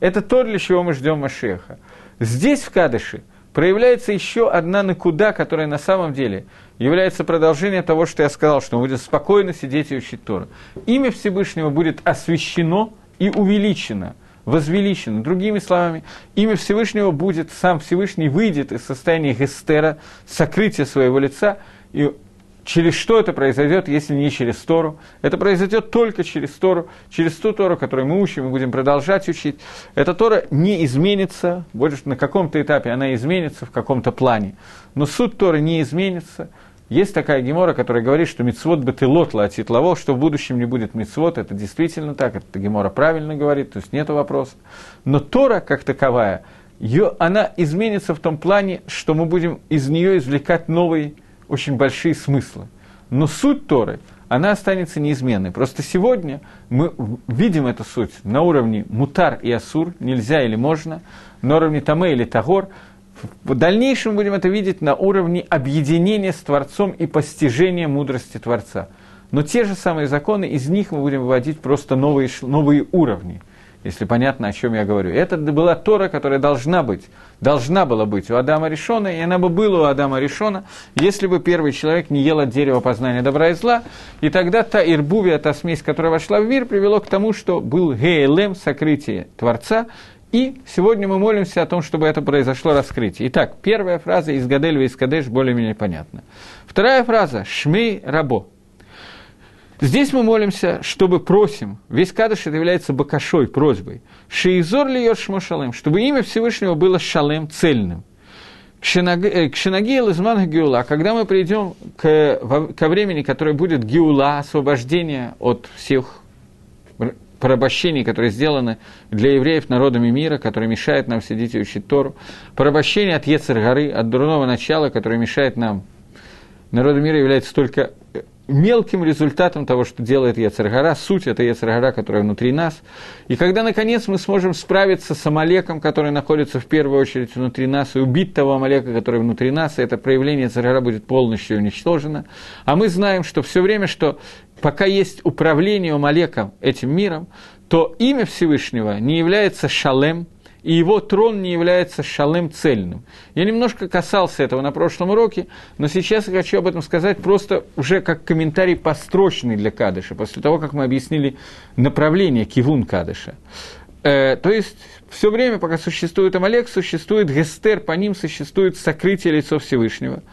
Это то, для чего мы ждем Машеха. Здесь, в Кадыше, проявляется еще одна накуда, которая на самом деле – является продолжением того, что я сказал, что мы будем спокойно сидеть и учить Тору. Имя Всевышнего будет освящено и увеличено, возвеличено. Другими словами, имя Всевышнего будет, сам Всевышний выйдет из состояния гестера, сокрытия своего лица, и через что это произойдет, если не через Тору? Это произойдет только через Тору, через ту Тору, которую мы учим и будем продолжать учить. Эта Тора не изменится, будет на каком-то этапе она изменится в каком-то плане, но суть Торы не изменится – есть такая гемора, которая говорит, что мицвод бетылот латит лаво, что в будущем не будет мицвод, это действительно так, это гемора правильно говорит, то есть нет вопроса. Но Тора, как таковая, ее, она изменится в том плане, что мы будем из нее извлекать новые, очень большие смыслы. Но суть Торы, она останется неизменной. Просто сегодня мы видим эту суть на уровне мутар и асур, нельзя или можно, на уровне таме или тагор, в дальнейшем будем это видеть на уровне объединения с Творцом и постижения мудрости Творца. Но те же самые законы, из них мы будем выводить просто новые, новые уровни, если понятно, о чем я говорю. Это была Тора, которая должна быть, должна была быть у Адама Решона, и она бы была у Адама Решона, если бы первый человек не ел от дерева познания добра и зла, и тогда та ирбувия, та смесь, которая вошла в мир, привело к тому, что был гейлем, сокрытие Творца, и сегодня мы молимся о том, чтобы это произошло раскрытие. Итак, первая фраза из Гадельва из Кадеш более-менее понятна. Вторая фраза – Шмей Рабо. Здесь мы молимся, чтобы просим, весь Кадыш это является бакашой, просьбой, Шиизор ли Шмо Шалем, чтобы имя Всевышнего было Шалем, цельным. Кшинагия Лизман Геула, когда мы придем к, ко времени, которое будет Геула, освобождение от всех порабощений, которые сделаны для евреев народами мира, которые мешают нам сидеть и учить Тору, порабощение от Ецер горы, от дурного начала, которое мешает нам. Народы мира является только мелким результатом того, что делает Ецаргара, суть это Ецаргара, которая внутри нас. И когда, наконец, мы сможем справиться с Амалеком, который находится в первую очередь внутри нас, и убить того Амалека, который внутри нас, и это проявление Ецаргара будет полностью уничтожено. А мы знаем, что все время, что пока есть управление Амалеком этим миром, то имя Всевышнего не является Шалем – и его трон не является шалым цельным. Я немножко касался этого на прошлом уроке, но сейчас я хочу об этом сказать просто уже как комментарий построчный для Кадыша, после того, как мы объяснили направление кивун Кадыша. Э, то есть все время, пока существует Амалек, существует Гестер, по ним существует сокрытие лицо Всевышнего.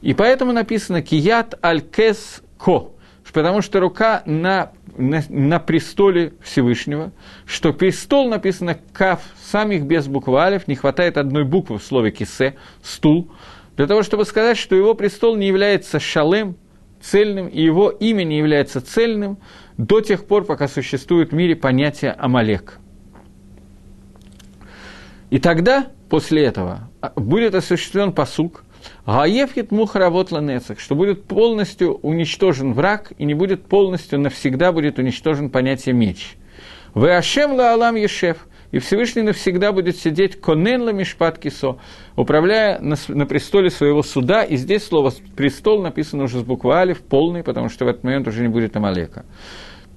И поэтому написано «Кият аль-кес ко», потому что рука на, на, на престоле Всевышнего, что престол написано «кав», самих без буквы «алев», не хватает одной буквы в слове «кисе», «стул», для того, чтобы сказать, что его престол не является шалем, цельным, и его имя не является цельным до тех пор, пока существует в мире понятие «Амалек». И тогда, после этого, будет осуществлен посук, Гаевхит мухаравот ланецах, что будет полностью уничтожен враг и не будет полностью навсегда будет уничтожен понятие меч. Вы ашем ла алам ешев, и Всевышний навсегда будет сидеть коненла мишпат кисо, управляя на, на престоле своего суда, и здесь слово «престол» написано уже с буквы Алиф, полный, потому что в этот момент уже не будет Амалека.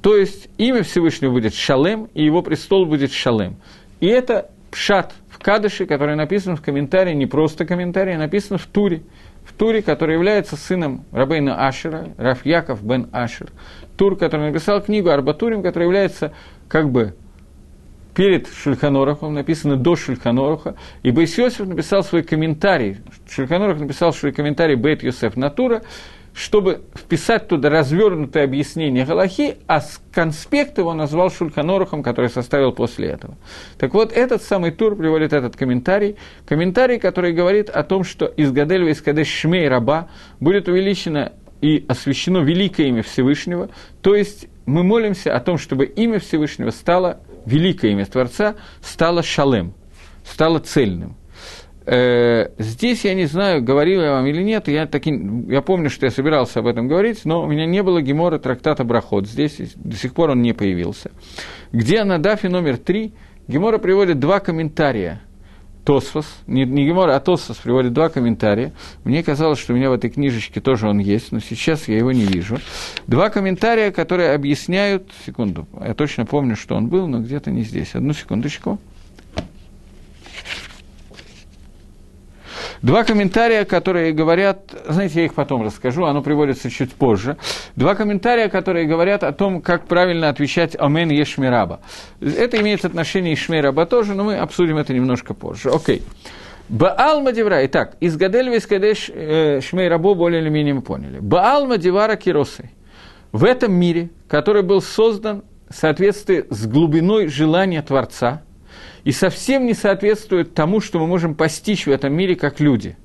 То есть имя Всевышнего будет Шалем, и его престол будет Шалем. И это пшат в Кадыше, который написан в комментарии, не просто комментарий, а написан в Туре. В Туре, который является сыном Рабейна Ашера, Раф Яков бен Ашер. Тур, который написал книгу Арбатурим, который является как бы перед Шульханорахом, написано до Шульханоруха, и Бейс Йосиф написал свой комментарий, Шульханорах написал свой комментарий Бейт Йосеф Натура, чтобы вписать туда развернутое объяснение Галахи, а конспект его назвал Шульханорухом, который составил после этого. Так вот, этот самый тур приводит этот комментарий, комментарий, который говорит о том, что из Гадельва, из Кадеш Шмей Раба будет увеличено и освящено великое имя Всевышнего, то есть мы молимся о том, чтобы имя Всевышнего стало, великое имя Творца, стало шалем, стало цельным – здесь я не знаю, говорил я вам или нет, я, таки, я помню, что я собирался об этом говорить, но у меня не было гемора трактата Брахот, здесь до сих пор он не появился. Где на дафе номер три Гемора приводит два комментария. Тосфос, не, не Гемора, а Тосфос приводит два комментария. Мне казалось, что у меня в этой книжечке тоже он есть, но сейчас я его не вижу. Два комментария, которые объясняют... Секунду, я точно помню, что он был, но где-то не здесь. Одну секундочку. Два комментария, которые говорят, знаете, я их потом расскажу, оно приводится чуть позже. Два комментария, которые говорят о том, как правильно отвечать «Амен Ешмираба». Это имеет отношение и Шмираба тоже, но мы обсудим это немножко позже. Окей. Баал Мадивра. Итак, из Гадель Вискадеш э, Шмей Рабо более или менее мы поняли. Баал Мадивара Киросы. В этом мире, который был создан в соответствии с глубиной желания Творца – и совсем не соответствует тому, что мы можем постичь в этом мире как люди.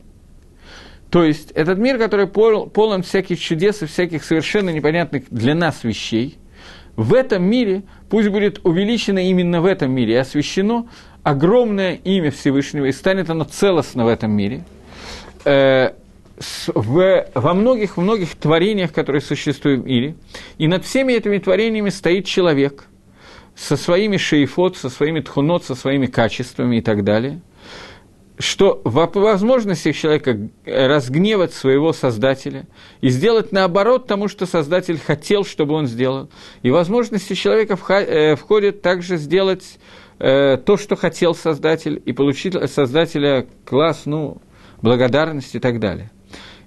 То есть этот мир, который полон всяких чудес и всяких совершенно непонятных для нас вещей, в этом мире, пусть будет увеличено именно в этом мире и освящено огромное имя Всевышнего, и станет оно целостно в этом мире, э, в, во многих, многих творениях, которые существуют в мире, и над всеми этими творениями стоит человек – со своими шейфот, со своими тхунот, со своими качествами и так далее, что в возможности человека разгневать своего Создателя и сделать наоборот тому, что Создатель хотел, чтобы он сделал. И возможности человека э, входит также сделать э, то, что хотел Создатель, и получить от Создателя класс, ну, благодарность и так далее.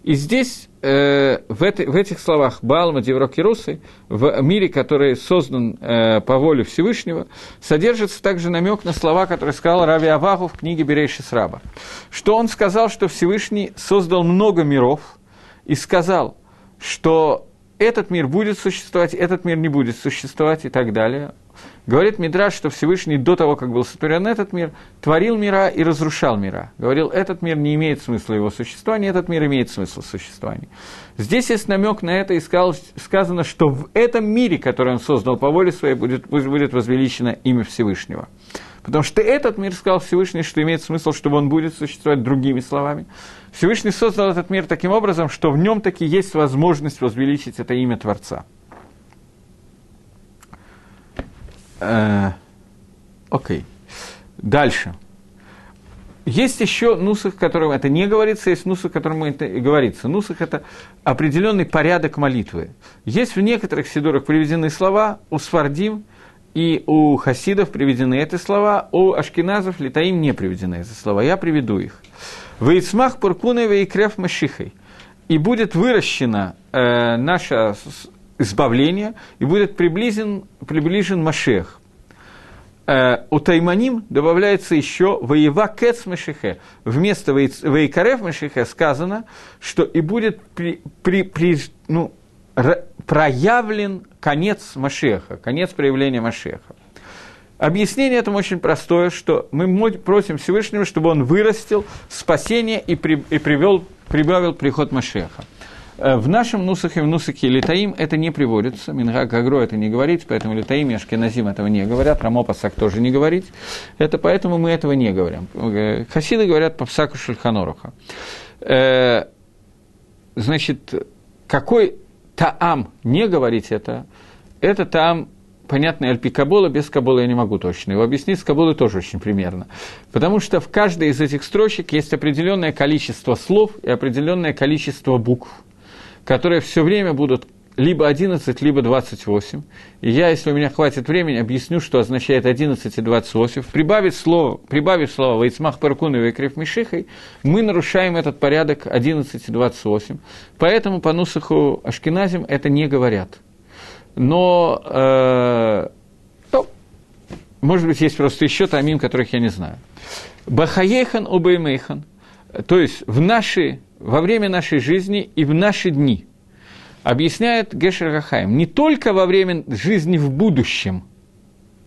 И здесь, э, в, это, в этих словах Баалма Деврокирусы, в мире, который создан э, по воле Всевышнего, содержится также намек на слова, которые сказал Рави Аваху в книге Берейши Сраба. Что он сказал, что Всевышний создал много миров и сказал, что этот мир будет существовать, этот мир не будет существовать и так далее. Говорит Мидраш, что Всевышний до того, как был сотворен этот мир, творил мира и разрушал мира. Говорил, этот мир не имеет смысла его существования, этот мир имеет смысл существования. Здесь есть намек на это, и сказано, что в этом мире, который он создал по воле своей, будет, пусть будет возвеличено имя Всевышнего. Потому что этот мир сказал Всевышний, что имеет смысл, чтобы он будет существовать другими словами. Всевышний создал этот мир таким образом, что в нем таки есть возможность возвеличить это имя Творца. Э, окей. Okay. Дальше. Есть еще нусах, которым это не говорится, есть нусах, которым это говорится. Нусах – это определенный порядок молитвы. Есть в некоторых сидорах приведены слова, у свардим и у хасидов приведены эти слова, у ашкеназов, литаим не приведены эти слова. Я приведу их. «Вейцмах пуркуной и крев машихой» и будет выращено э, наше избавление, и будет приближен, приближен Машех. Э, у Тайманим добавляется еще «Воева кец Машехе». Вместо «Воекарев Машехе» сказано, что и будет при, при, при, ну, проявлен конец Машеха, конец проявления Машеха. Объяснение этому очень простое, что мы просим Всевышнего, чтобы он вырастил спасение и, при, и привел, прибавил приход Машеха. Э, в нашем нусахе, в нусахе Литаим это не приводится, Мингак Агро это не говорит, поэтому Литаим и Ашкеназим этого не говорят, Рамопасак тоже не говорит, это поэтому мы этого не говорим. Э, хасиды говорят по Псаку Шульханоруха. Э, значит, какой Таам не говорить это, это Таам понятный альпи Кабола, без Кабола я не могу точно. Его объяснить с Каболой тоже очень примерно. Потому что в каждой из этих строчек есть определенное количество слов и определенное количество букв, которые все время будут либо 11, либо 28. И я, если у меня хватит времени, объясню, что означает 11 и 28. Прибавив слово, прибавив слово «Вейцмах Паркун» и «Вейкрев Мишихой», мы нарушаем этот порядок 11 и 28. Поэтому по Нусаху Ашкеназим это не говорят. Но, э, ну, может быть, есть просто еще тамим, которых я не знаю. Бахаехан убеймейхан, то есть в наши, во время нашей жизни и в наши дни – объясняет Гешер Рахаим, не только во время жизни в будущем,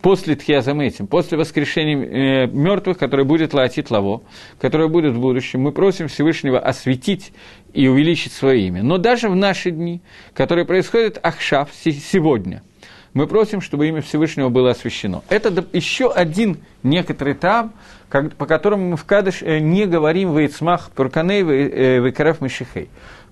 после Тхиазаметим, после воскрешения э, мертвых, которое будет Лаатит Лаво, которое будет в будущем, мы просим Всевышнего осветить и увеличить свое имя. Но даже в наши дни, которые происходят Ахшав сегодня, мы просим, чтобы имя Всевышнего было освящено. Это еще один некоторый там, по которому мы в Кадыш э, не говорим «Вейцмах Пурканей Вейкарев э, Мишихей».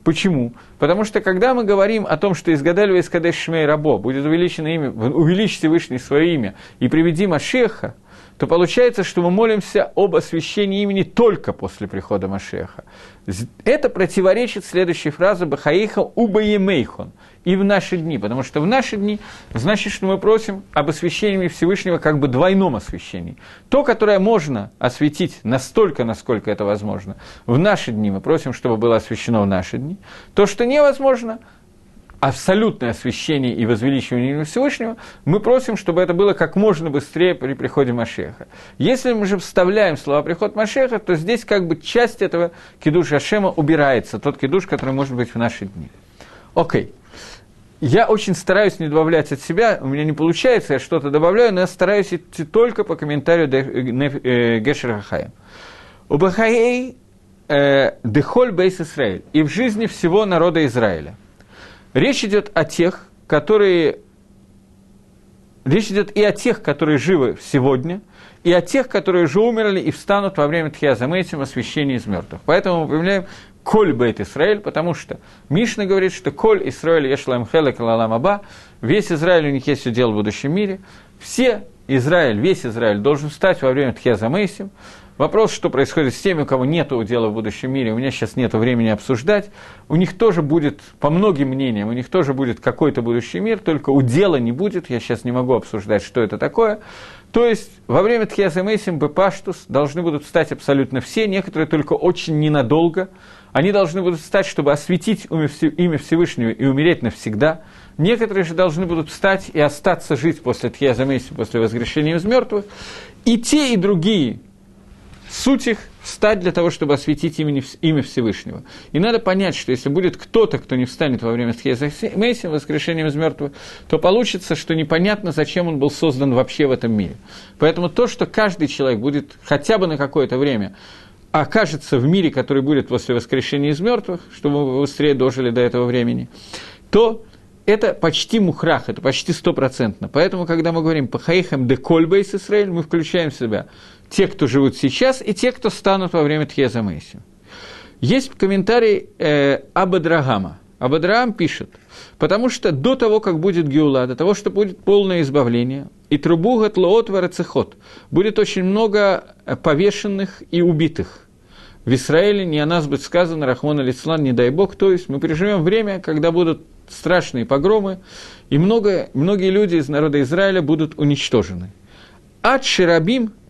Почему? Потому что когда мы говорим о том, что из Гадалева из Шмей Рабо будет увеличено имя, увеличить Всевышний свое имя и приведи Машеха, то получается, что мы молимся об освящении имени только после прихода Машеха. Это противоречит следующей фразе «Бахаиха убаемейхон» и в наши дни, потому что в наши дни значит, что мы просим об освящении Всевышнего как бы двойном освящении. То, которое можно осветить настолько, насколько это возможно, в наши дни мы просим, чтобы было освящено в наши дни. То, что невозможно, абсолютное освящение и возвеличивание Всевышнего, мы просим, чтобы это было как можно быстрее при приходе Машеха. Если мы же вставляем слова «приход Машеха», то здесь как бы часть этого кидуша Ашема убирается, тот кидуш, который может быть в наши дни. Окей. Okay. Я очень стараюсь не добавлять от себя, у меня не получается, я что-то добавляю, но я стараюсь идти только по комментарию э, Гешера Хахаем. У Бахаей э, Дехоль Бейс Израиль и в жизни всего народа Израиля. Речь идет о тех, которые... Речь идет и о тех, которые живы сегодня, и о тех, которые уже умерли и встанут во время Тхиазамейсим освящения из мертвых. Поэтому мы появляем Коль Бейт Исраэль, потому что Мишна говорит, что Коль Исраэль Ешлам Хелек Лалам Аба, весь Израиль у них есть удел в будущем мире, все Израиль, весь Израиль должен стать во время Тхеза Мейсим. Вопрос, что происходит с теми, у кого нет удела в будущем мире, у меня сейчас нет времени обсуждать. У них тоже будет, по многим мнениям, у них тоже будет какой-то будущий мир, только удела не будет, я сейчас не могу обсуждать, что это такое. То есть во время Тхиаса Мейсим Бепаштус должны будут встать абсолютно все, некоторые только очень ненадолго, они должны будут встать, чтобы осветить имя Всевышнего и умереть навсегда. Некоторые же должны будут встать и остаться жить после Тхьяза после воскрешения из мертвых. И те, и другие, суть их встать для того, чтобы осветить имя, имя Всевышнего. И надо понять, что если будет кто-то, кто не встанет во время Тхьяза Мейси, воскрешением из мертвых, то получится, что непонятно, зачем он был создан вообще в этом мире. Поэтому то, что каждый человек будет хотя бы на какое-то время окажется в мире, который будет после воскрешения из мертвых, чтобы мы быстрее дожили до этого времени, то это почти мухрах, это почти стопроцентно. Поэтому, когда мы говорим по хаихам де кольбейс Исраиль, мы включаем в себя те, кто живут сейчас, и те, кто станут во время Тхеза Мейси. Есть комментарий э, Абадрагама. Абадрагам пишет, потому что до того, как будет Геула, до того, что будет полное избавление, и трубу гатлоот варацехот, будет очень много повешенных и убитых в Израиле не о нас будет сказано, Рахмон Алислан, не дай Бог. То есть мы переживем время, когда будут страшные погромы, и много, многие люди из народа Израиля будут уничтожены. Ад Ширабим –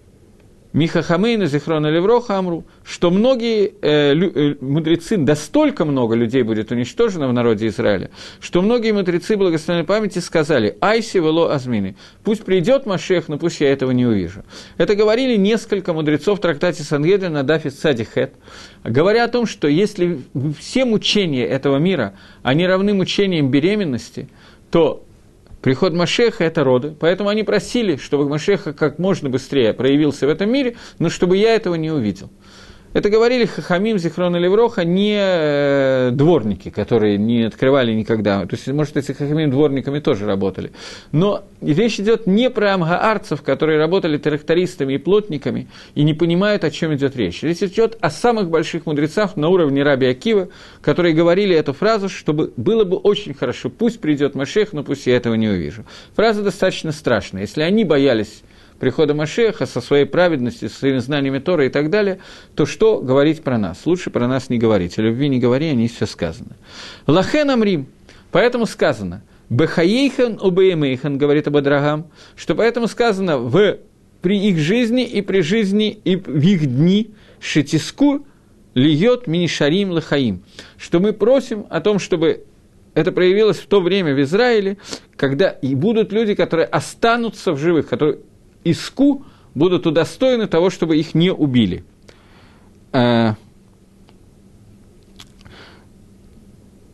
Миха Хамейна, Зихрона Левроха Амру, что многие э, лю, э, мудрецы, да столько много людей будет уничтожено в народе Израиля, что многие мудрецы благословенной памяти сказали, айси вело азмины, пусть придет Машех, но пусть я этого не увижу. Это говорили несколько мудрецов в трактате Сангедрин на Дафе Садихет, говоря о том, что если все мучения этого мира, они равны мучениям беременности, то Приход Машеха – это роды, поэтому они просили, чтобы Машеха как можно быстрее проявился в этом мире, но чтобы я этого не увидел. Это говорили Хахамим, Зихрон и Левроха, не э, дворники, которые не открывали никогда. То есть, может, эти Хахамим дворниками тоже работали. Но речь идет не про амгаарцев, которые работали трактористами и плотниками и не понимают, о чем идет речь. Речь идет о самых больших мудрецах на уровне Раби Акива, которые говорили эту фразу, чтобы было бы очень хорошо, пусть придет Машех, но пусть я этого не увижу. Фраза достаточно страшная. Если они боялись прихода Машеха, со своей праведностью, со своими знаниями Тора и так далее, то что говорить про нас? Лучше про нас не говорить. О любви не говори, о ней все сказано. Лахен Амрим. Поэтому сказано, Бехаейхан убеемейхан, говорит Абадрагам, что поэтому сказано в, при их жизни и при жизни и в их дни шетиску льет минишарим лахаим, что мы просим о том, чтобы это проявилось в то время в Израиле, когда и будут люди, которые останутся в живых, которые Иску будут удостоены того, чтобы их не убили. Э,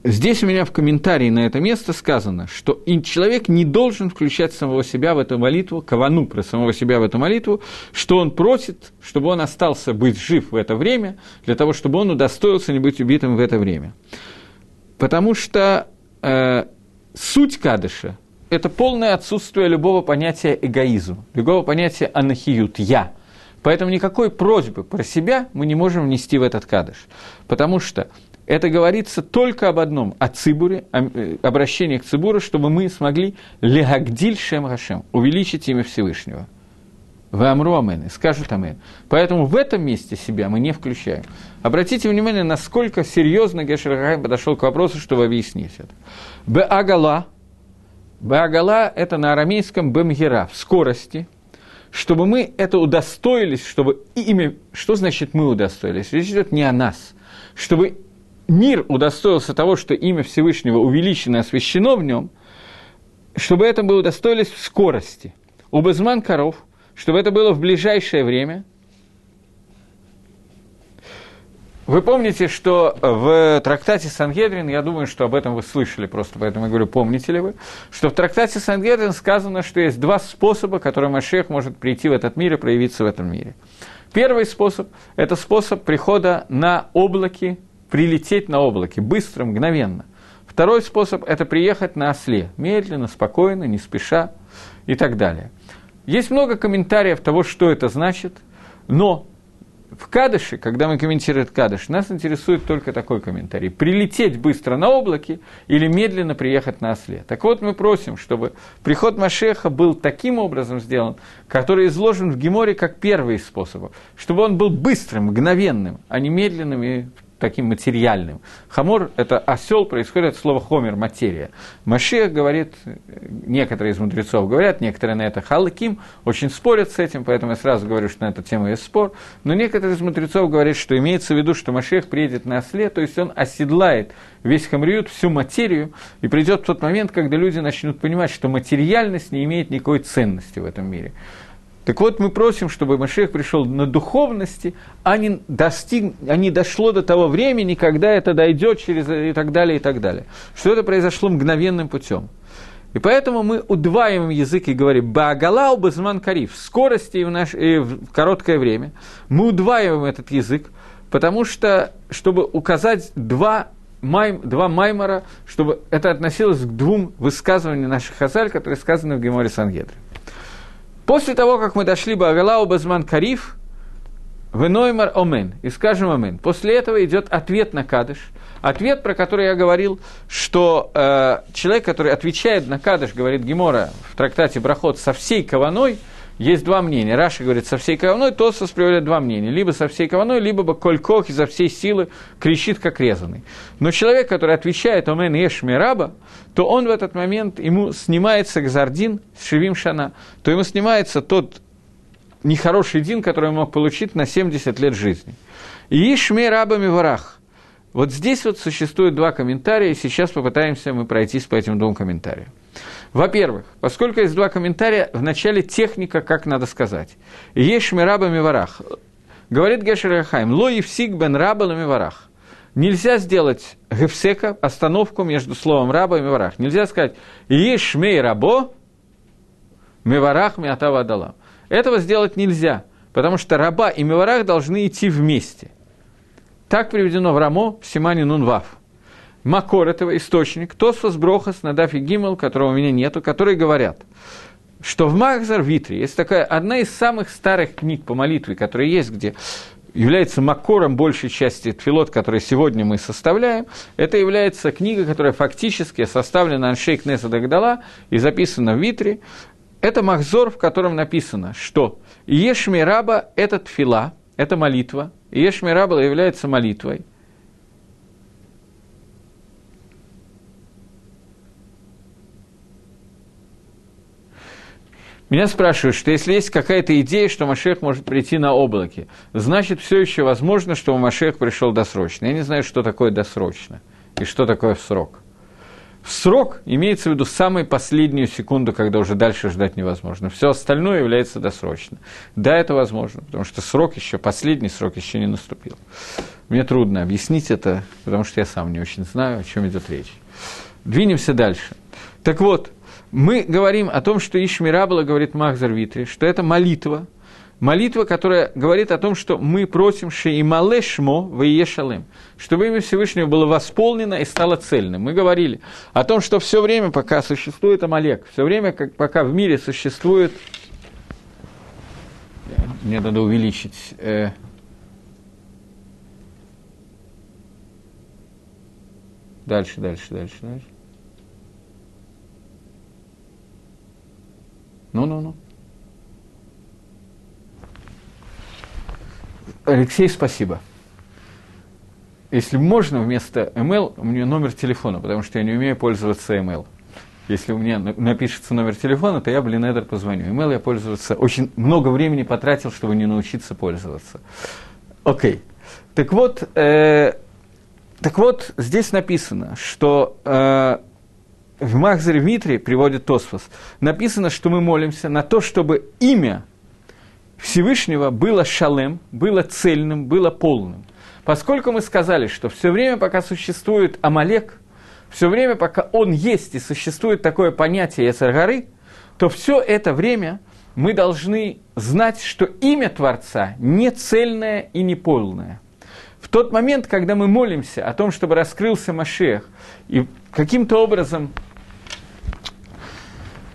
здесь у меня в комментарии на это место сказано, что человек не должен включать самого себя в эту молитву, кавану про самого себя в эту молитву, что он просит, чтобы он остался быть жив в это время, для того, чтобы он удостоился не быть убитым в это время. Потому что э, суть кадыша это полное отсутствие любого понятия эгоизма, любого понятия анахиют, я. Поэтому никакой просьбы про себя мы не можем внести в этот кадыш. Потому что это говорится только об одном, о цибуре, о э, обращении к цибуру, чтобы мы смогли легагдиль шем хашем, увеличить имя Всевышнего. В Амру Амен, скажут Амен. Поэтому в этом месте себя мы не включаем. Обратите внимание, насколько серьезно Гешер подошел к вопросу, чтобы объяснить это. Б Агала, Баагала – это на арамейском бемгера, в скорости, чтобы мы это удостоились, чтобы имя, что значит мы удостоились? Речь идет не о нас, чтобы мир удостоился того, что имя Всевышнего увеличено, освящено в нем, чтобы это мы удостоились в скорости. У Безман коров, чтобы это было в ближайшее время – Вы помните, что в трактате Сангедрин, я думаю, что об этом вы слышали, просто поэтому я говорю, помните ли вы, что в трактате Сангедрин сказано, что есть два способа, которым Машех может прийти в этот мир и проявиться в этом мире. Первый способ – это способ прихода на облаки, прилететь на облаке, быстро, мгновенно. Второй способ – это приехать на осле, медленно, спокойно, не спеша и так далее. Есть много комментариев того, что это значит, но в Кадыше, когда мы комментируем Кадыш, нас интересует только такой комментарий. Прилететь быстро на облаке или медленно приехать на осле. Так вот, мы просим, чтобы приход Машеха был таким образом сделан, который изложен в Геморе как первый из способов, чтобы он был быстрым, мгновенным, а не медленным и таким материальным. Хамор – это осел, происходит от слова хомер – материя. Машех говорит, некоторые из мудрецов говорят, некоторые на это халаким, очень спорят с этим, поэтому я сразу говорю, что на эту тему есть спор. Но некоторые из мудрецов говорят, что имеется в виду, что Машех приедет на осле, то есть он оседлает весь хамриют, всю материю, и придет тот момент, когда люди начнут понимать, что материальность не имеет никакой ценности в этом мире. Так вот, мы просим, чтобы Машех пришел на духовности, а не, достиг, а не дошло до того времени, когда это дойдет через и так далее, и так далее. Что это произошло мгновенным путем. И поэтому мы удваиваем язык и говорим «Баагалау базман кариф» в скорости и в, наш, и в короткое время. Мы удваиваем этот язык, потому что, чтобы указать два май, два маймора, чтобы это относилось к двум высказываниям наших хазаль, которые сказаны в Геморе Сангедре. После того, как мы дошли бы Агалау Базман Кариф, Веноймар Омен, и скажем Омен. После этого идет ответ на Кадыш. Ответ, про который я говорил, что э, человек, который отвечает на Кадыш, говорит Гемора в трактате Брахот, со всей каваной – есть два мнения. Раша говорит со всей кованой, Тосос приводит два мнения. Либо со всей кованой, либо бы колькох изо всей силы кричит, как резанный. Но человек, который отвечает «Омен еш раба», то он в этот момент, ему снимается гзардин с шевим шана, то ему снимается тот нехороший дин, который он мог получить на 70 лет жизни. И ишме рабами варах. Вот здесь вот существует два комментария, и сейчас попытаемся мы пройтись по этим двум комментариям. Во-первых, поскольку есть два комментария, в начале техника, как надо сказать. Есть шмираба миварах. Говорит Гешер Хайм, ло евсик бен раба миварах. Нельзя сделать гефсека, остановку между словом раба и миварах. Нельзя сказать «Есть шмей рабо, миварах миатава дала». Этого сделать нельзя, потому что раба и миварах должны идти вместе – Так приведено в Рамо в Симане Нунвав. Макор этого источник, Тосфос Брохас, Надафи Гимел, которого у меня нету, которые говорят, что в Махзар Витре есть такая одна из самых старых книг по молитве, которая есть, где является макором большей части тфилот, который сегодня мы составляем, это является книга, которая фактически составлена Аншей Кнеса Дагдала и записана в Витре. Это Махзор, в котором написано, что Ешми Раба – это тфила, это молитва, Ешми Раба является молитвой, Меня спрашивают, что если есть какая-то идея, что Машех может прийти на облаке, значит, все еще возможно, что Машех пришел досрочно. Я не знаю, что такое досрочно и что такое срок. Срок имеется в виду самую последнюю секунду, когда уже дальше ждать невозможно. Все остальное является досрочно. Да, это возможно, потому что срок еще, последний срок еще не наступил. Мне трудно объяснить это, потому что я сам не очень знаю, о чем идет речь. Двинемся дальше. Так вот, мы говорим о том, что Ишмирабла говорит Махзар Витри, что это молитва, молитва, которая говорит о том, что мы просим Шеимале Шмо Ваешалем, чтобы имя Всевышнего было восполнено и стало цельным. Мы говорили о том, что все время, пока существует Амалек, все время, как, пока в мире существует... Мне надо увеличить... Э, Дальше, дальше, дальше, дальше. Ну-ну-ну. Алексей, спасибо. Если можно, вместо email у меня номер телефона, потому что я не умею пользоваться email. Если у меня напишется номер телефона, то я Блинедер позвоню. Email я пользоваться очень много времени потратил, чтобы не научиться пользоваться. Окей. Okay. Так вот, э, так вот, здесь написано, что э, в Махзаре Митре, приводит Тосфос, написано, что мы молимся на то, чтобы имя Всевышнего было шалем, было цельным, было полным. Поскольку мы сказали, что все время, пока существует Амалек, все время, пока он есть и существует такое понятие Яцергары, то все это время мы должны знать, что имя Творца не цельное и не полное. В тот момент, когда мы молимся о том, чтобы раскрылся Машех, и каким-то образом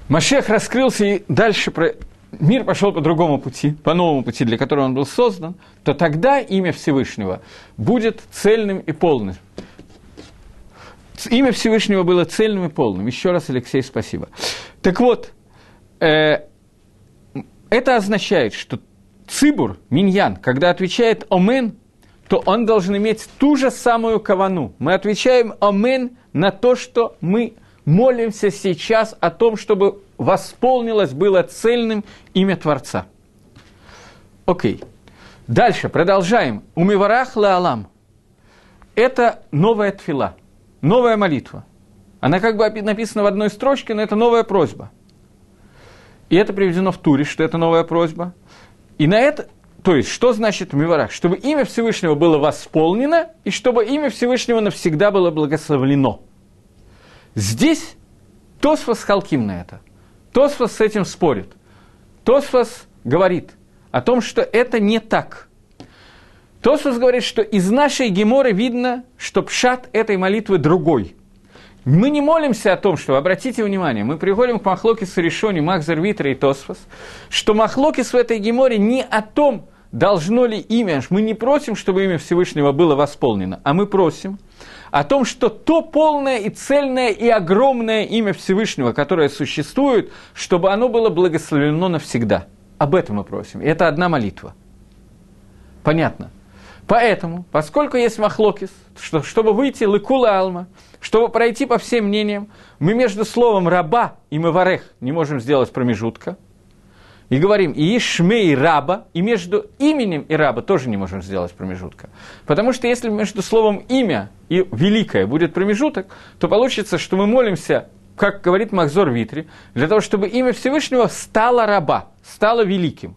Машех раскрылся и дальше про... мир пошел по другому пути, по новому пути, для которого он был создан, то тогда имя Всевышнего будет цельным и полным. Имя Всевышнего было цельным и полным. Еще раз, Алексей, спасибо. Так вот, э, это означает, что цибур, миньян, когда отвечает «омен», то он должен иметь ту же самую кавану. Мы отвечаем «омен» на то, что мы молимся сейчас о том, чтобы восполнилось, было цельным имя Творца. Окей. Дальше, продолжаем. Умиварах алам. Это новая тфила, новая молитва. Она как бы написана в одной строчке, но это новая просьба. И это приведено в Туре, что это новая просьба. И на это, то есть, что значит Миварах? Чтобы имя Всевышнего было восполнено, и чтобы имя Всевышнего навсегда было благословлено. Здесь Тосфос Халким на это. Тосфос с этим спорит. Тосфос говорит о том, что это не так. Тосфос говорит, что из нашей геморы видно, что пшат этой молитвы другой. Мы не молимся о том, что, обратите внимание, мы приходим к Махлокису Решоне, Махзер Витра и Тосфос, что Махлокис в этой геморе не о том, должно ли имя, мы не просим, чтобы имя Всевышнего было восполнено, а мы просим о том, что то полное и цельное и огромное имя Всевышнего, которое существует, чтобы оно было благословено навсегда. Об этом мы просим. И это одна молитва. Понятно. Поэтому, поскольку есть махлокис, что, чтобы выйти лыкула алма, чтобы пройти по всем мнениям, мы между словом раба и маварех не можем сделать промежутка – и говорим и Ишмей раба, и между именем и раба тоже не можем сделать промежутка. Потому что если между словом имя и великое будет промежуток, то получится, что мы молимся, как говорит Махзор Витри, для того, чтобы имя Всевышнего стало раба, стало великим.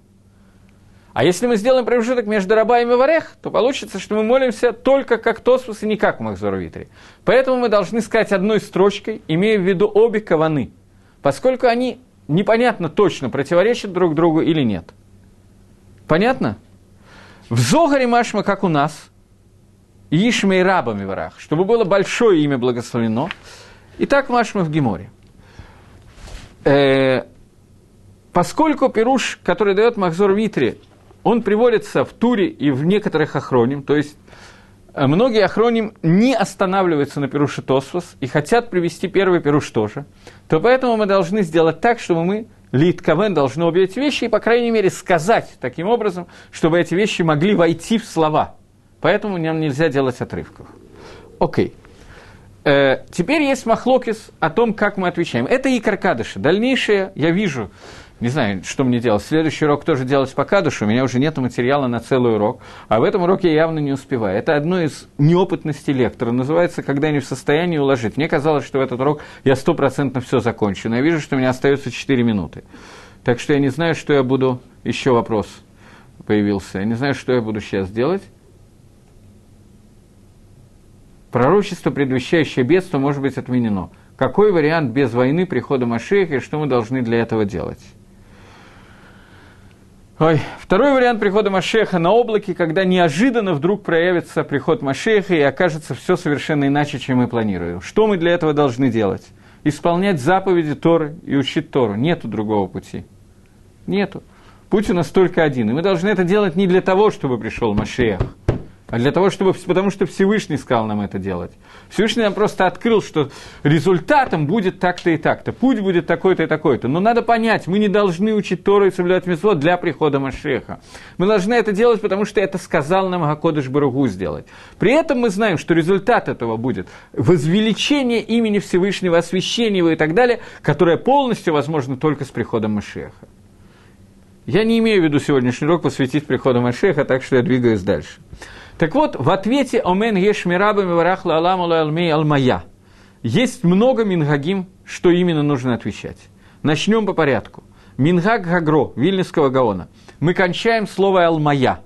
А если мы сделаем промежуток между раба и Маварех, то получится, что мы молимся только как Тосфус и не как Махзор Витри. Поэтому мы должны сказать одной строчкой, имея в виду обе каваны, поскольку они непонятно точно, противоречат друг другу или нет. Понятно? В Зогаре Машма, как у нас, Ишмей рабами варах, чтобы было большое имя благословено. И так Машма в Геморе. Э, поскольку Пируш, который дает Махзор Витри, он приводится в Туре и в некоторых охроним, то есть многие охроним не останавливаются на Пируше Тосфос и хотят привести первый Пируш тоже, то поэтому мы должны сделать так, чтобы мы Литковен должны обе эти вещи и, по крайней мере, сказать таким образом, чтобы эти вещи могли войти в слова. Поэтому нам нельзя делать отрывков. Окей. Э, теперь есть махлокис о том, как мы отвечаем. Это и каркадыши. Дальнейшее я вижу не знаю, что мне делать. Следующий урок тоже делать по кадушу, у меня уже нет материала на целый урок, а в этом уроке я явно не успеваю. Это одно из неопытностей лектора, называется «Когда не в состоянии уложить». Мне казалось, что в этот урок я стопроцентно все закончу, но я вижу, что у меня остается 4 минуты. Так что я не знаю, что я буду... Еще вопрос появился. Я не знаю, что я буду сейчас делать. Пророчество, предвещающее бедство, может быть отменено. Какой вариант без войны прихода Машеха и что мы должны для этого делать? Ой. Второй вариант прихода Машеха на облаке, когда неожиданно вдруг проявится приход Машеха и окажется все совершенно иначе, чем мы планируем. Что мы для этого должны делать? Исполнять заповеди Торы и учить Тору. Нету другого пути. Нету. Путь у нас только один. И мы должны это делать не для того, чтобы пришел Машех, а для того, чтобы, потому что Всевышний сказал нам это делать. Всевышний нам просто открыл, что результатом будет так-то и так-то, путь будет такой-то и такой-то. Но надо понять, мы не должны учить Тору и соблюдать митцвот для прихода Машеха. Мы должны это делать, потому что это сказал нам Гакодыш Баругу сделать. При этом мы знаем, что результат этого будет возвеличение имени Всевышнего, освящение его и так далее, которое полностью возможно только с приходом Машеха. Я не имею в виду сегодняшний урок посвятить приходу Машеха, так что я двигаюсь дальше. Так вот, в ответе «Омен еш мирабами варахла аламу алмей алмая» есть много мингагим, что именно нужно отвечать. Начнем по порядку. Мингаг Гагро, Вильнюсского Гаона. Мы кончаем слово «алмая».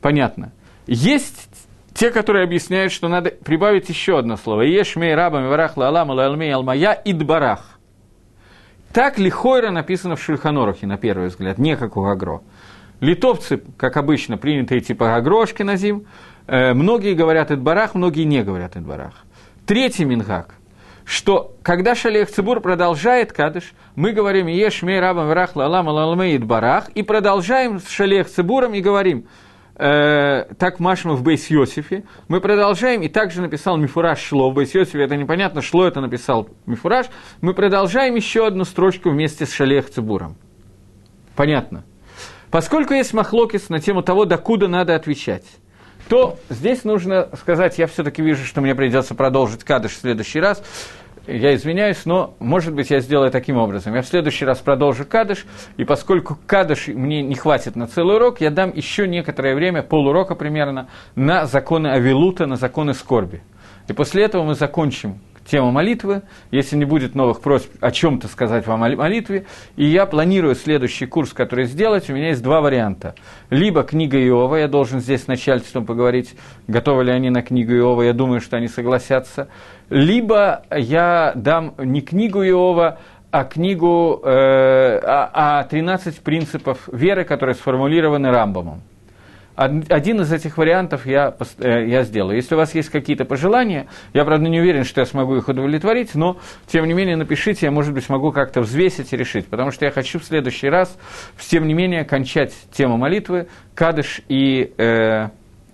Понятно. Есть те, которые объясняют, что надо прибавить еще одно слово. Ешмей рабами варахла аламу алмей алмая идбарах. Так лихойра написано в Шульханорахе, на первый взгляд, не как у Гагро. Литовцы, как обычно, приняты типа Агрошки на зим. Э, многие говорят Эдбарах, многие не говорят Эдбарах. Третий Мингак, что когда Шалех Цибур продолжает Кадыш, мы говорим «Еш мей рабам врах лалам алалмей Эдбарах» и продолжаем с Шалех Цибуром и говорим э, так Машма в Бейс Йосифе, мы продолжаем, и также написал Мифураж Шло в Бейс Йосифе, это непонятно, Шло это написал Мифураж, мы продолжаем еще одну строчку вместе с Шалех Цибуром. Понятно? Поскольку есть махлокис на тему того, докуда надо отвечать, то здесь нужно сказать, я все-таки вижу, что мне придется продолжить кадыш в следующий раз. Я извиняюсь, но, может быть, я сделаю таким образом. Я в следующий раз продолжу кадыш, и поскольку кадыш мне не хватит на целый урок, я дам еще некоторое время, полурока примерно, на законы Авилута, на законы скорби. И после этого мы закончим тема молитвы, если не будет новых просьб о чем-то сказать вам о молитве. И я планирую следующий курс, который сделать. У меня есть два варианта. Либо книга Иова, я должен здесь с начальством поговорить, готовы ли они на книгу Иова, я думаю, что они согласятся. Либо я дам не книгу Иова, а книгу, э, а, а 13 принципов веры, которые сформулированы Рамбомом. Один из этих вариантов я, э, я сделаю. Если у вас есть какие-то пожелания, я, правда, не уверен, что я смогу их удовлетворить, но, тем не менее, напишите, я, может быть, смогу как-то взвесить и решить, потому что я хочу в следующий раз, тем не менее, кончать тему молитвы, кадыш и, э,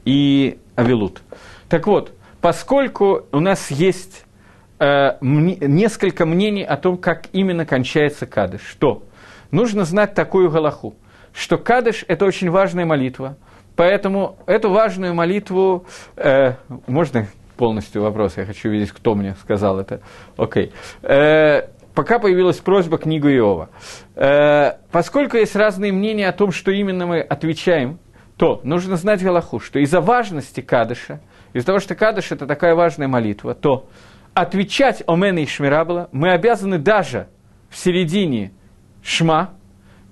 и авилут. Так вот, поскольку у нас есть э, несколько мнений о том, как именно кончается кадыш, что нужно знать такую галаху, что кадыш – это очень важная молитва – Поэтому эту важную молитву, э, можно полностью вопрос, я хочу видеть, кто мне сказал это. Окей. Э, пока появилась просьба книгу Иова. Э, поскольку есть разные мнения о том, что именно мы отвечаем, то нужно знать Галаху, что из-за важности Кадыша, из-за того, что Кадыш – это такая важная молитва, то отвечать Омене и Шмирабла мы обязаны даже в середине Шма,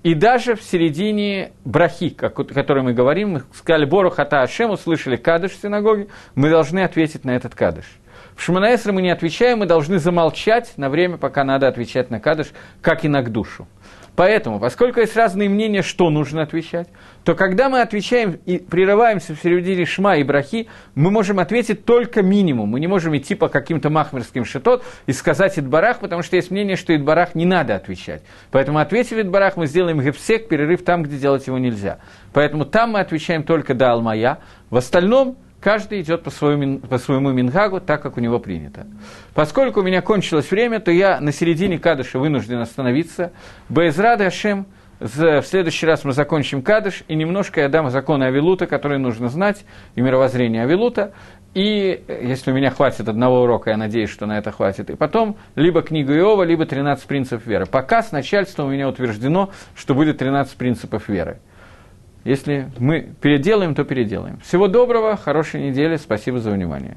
и даже в середине брахи, о которой мы говорим, мы сказали Бору Хата Ашем, услышали кадыш в синагоге, мы должны ответить на этот кадыш. В Шманаэсре мы не отвечаем, мы должны замолчать на время, пока надо отвечать на кадыш, как и на душу. Поэтому, поскольку есть разные мнения, что нужно отвечать, то когда мы отвечаем и прерываемся в середине шма и брахи, мы можем ответить только минимум. Мы не можем идти по каким-то махмерским шитот и сказать Идбарах, потому что есть мнение, что Идбарах не надо отвечать. Поэтому, ответив Идбарах, мы сделаем гепсек, перерыв там, где делать его нельзя. Поэтому там мы отвечаем только да алмая. В остальном каждый идет по своему, по своему мингагу так, как у него принято. Поскольку у меня кончилось время, то я на середине кадыша вынужден остановиться. Безрада Ашем, в следующий раз мы закончим кадыш, и немножко я дам законы Авилута, которые нужно знать, и мировоззрение Авилута. И если у меня хватит одного урока, я надеюсь, что на это хватит. И потом либо книга Иова, либо 13 принципов веры. Пока с начальством у меня утверждено, что будет 13 принципов веры. Если мы переделаем, то переделаем. Всего доброго, хорошей недели, спасибо за внимание.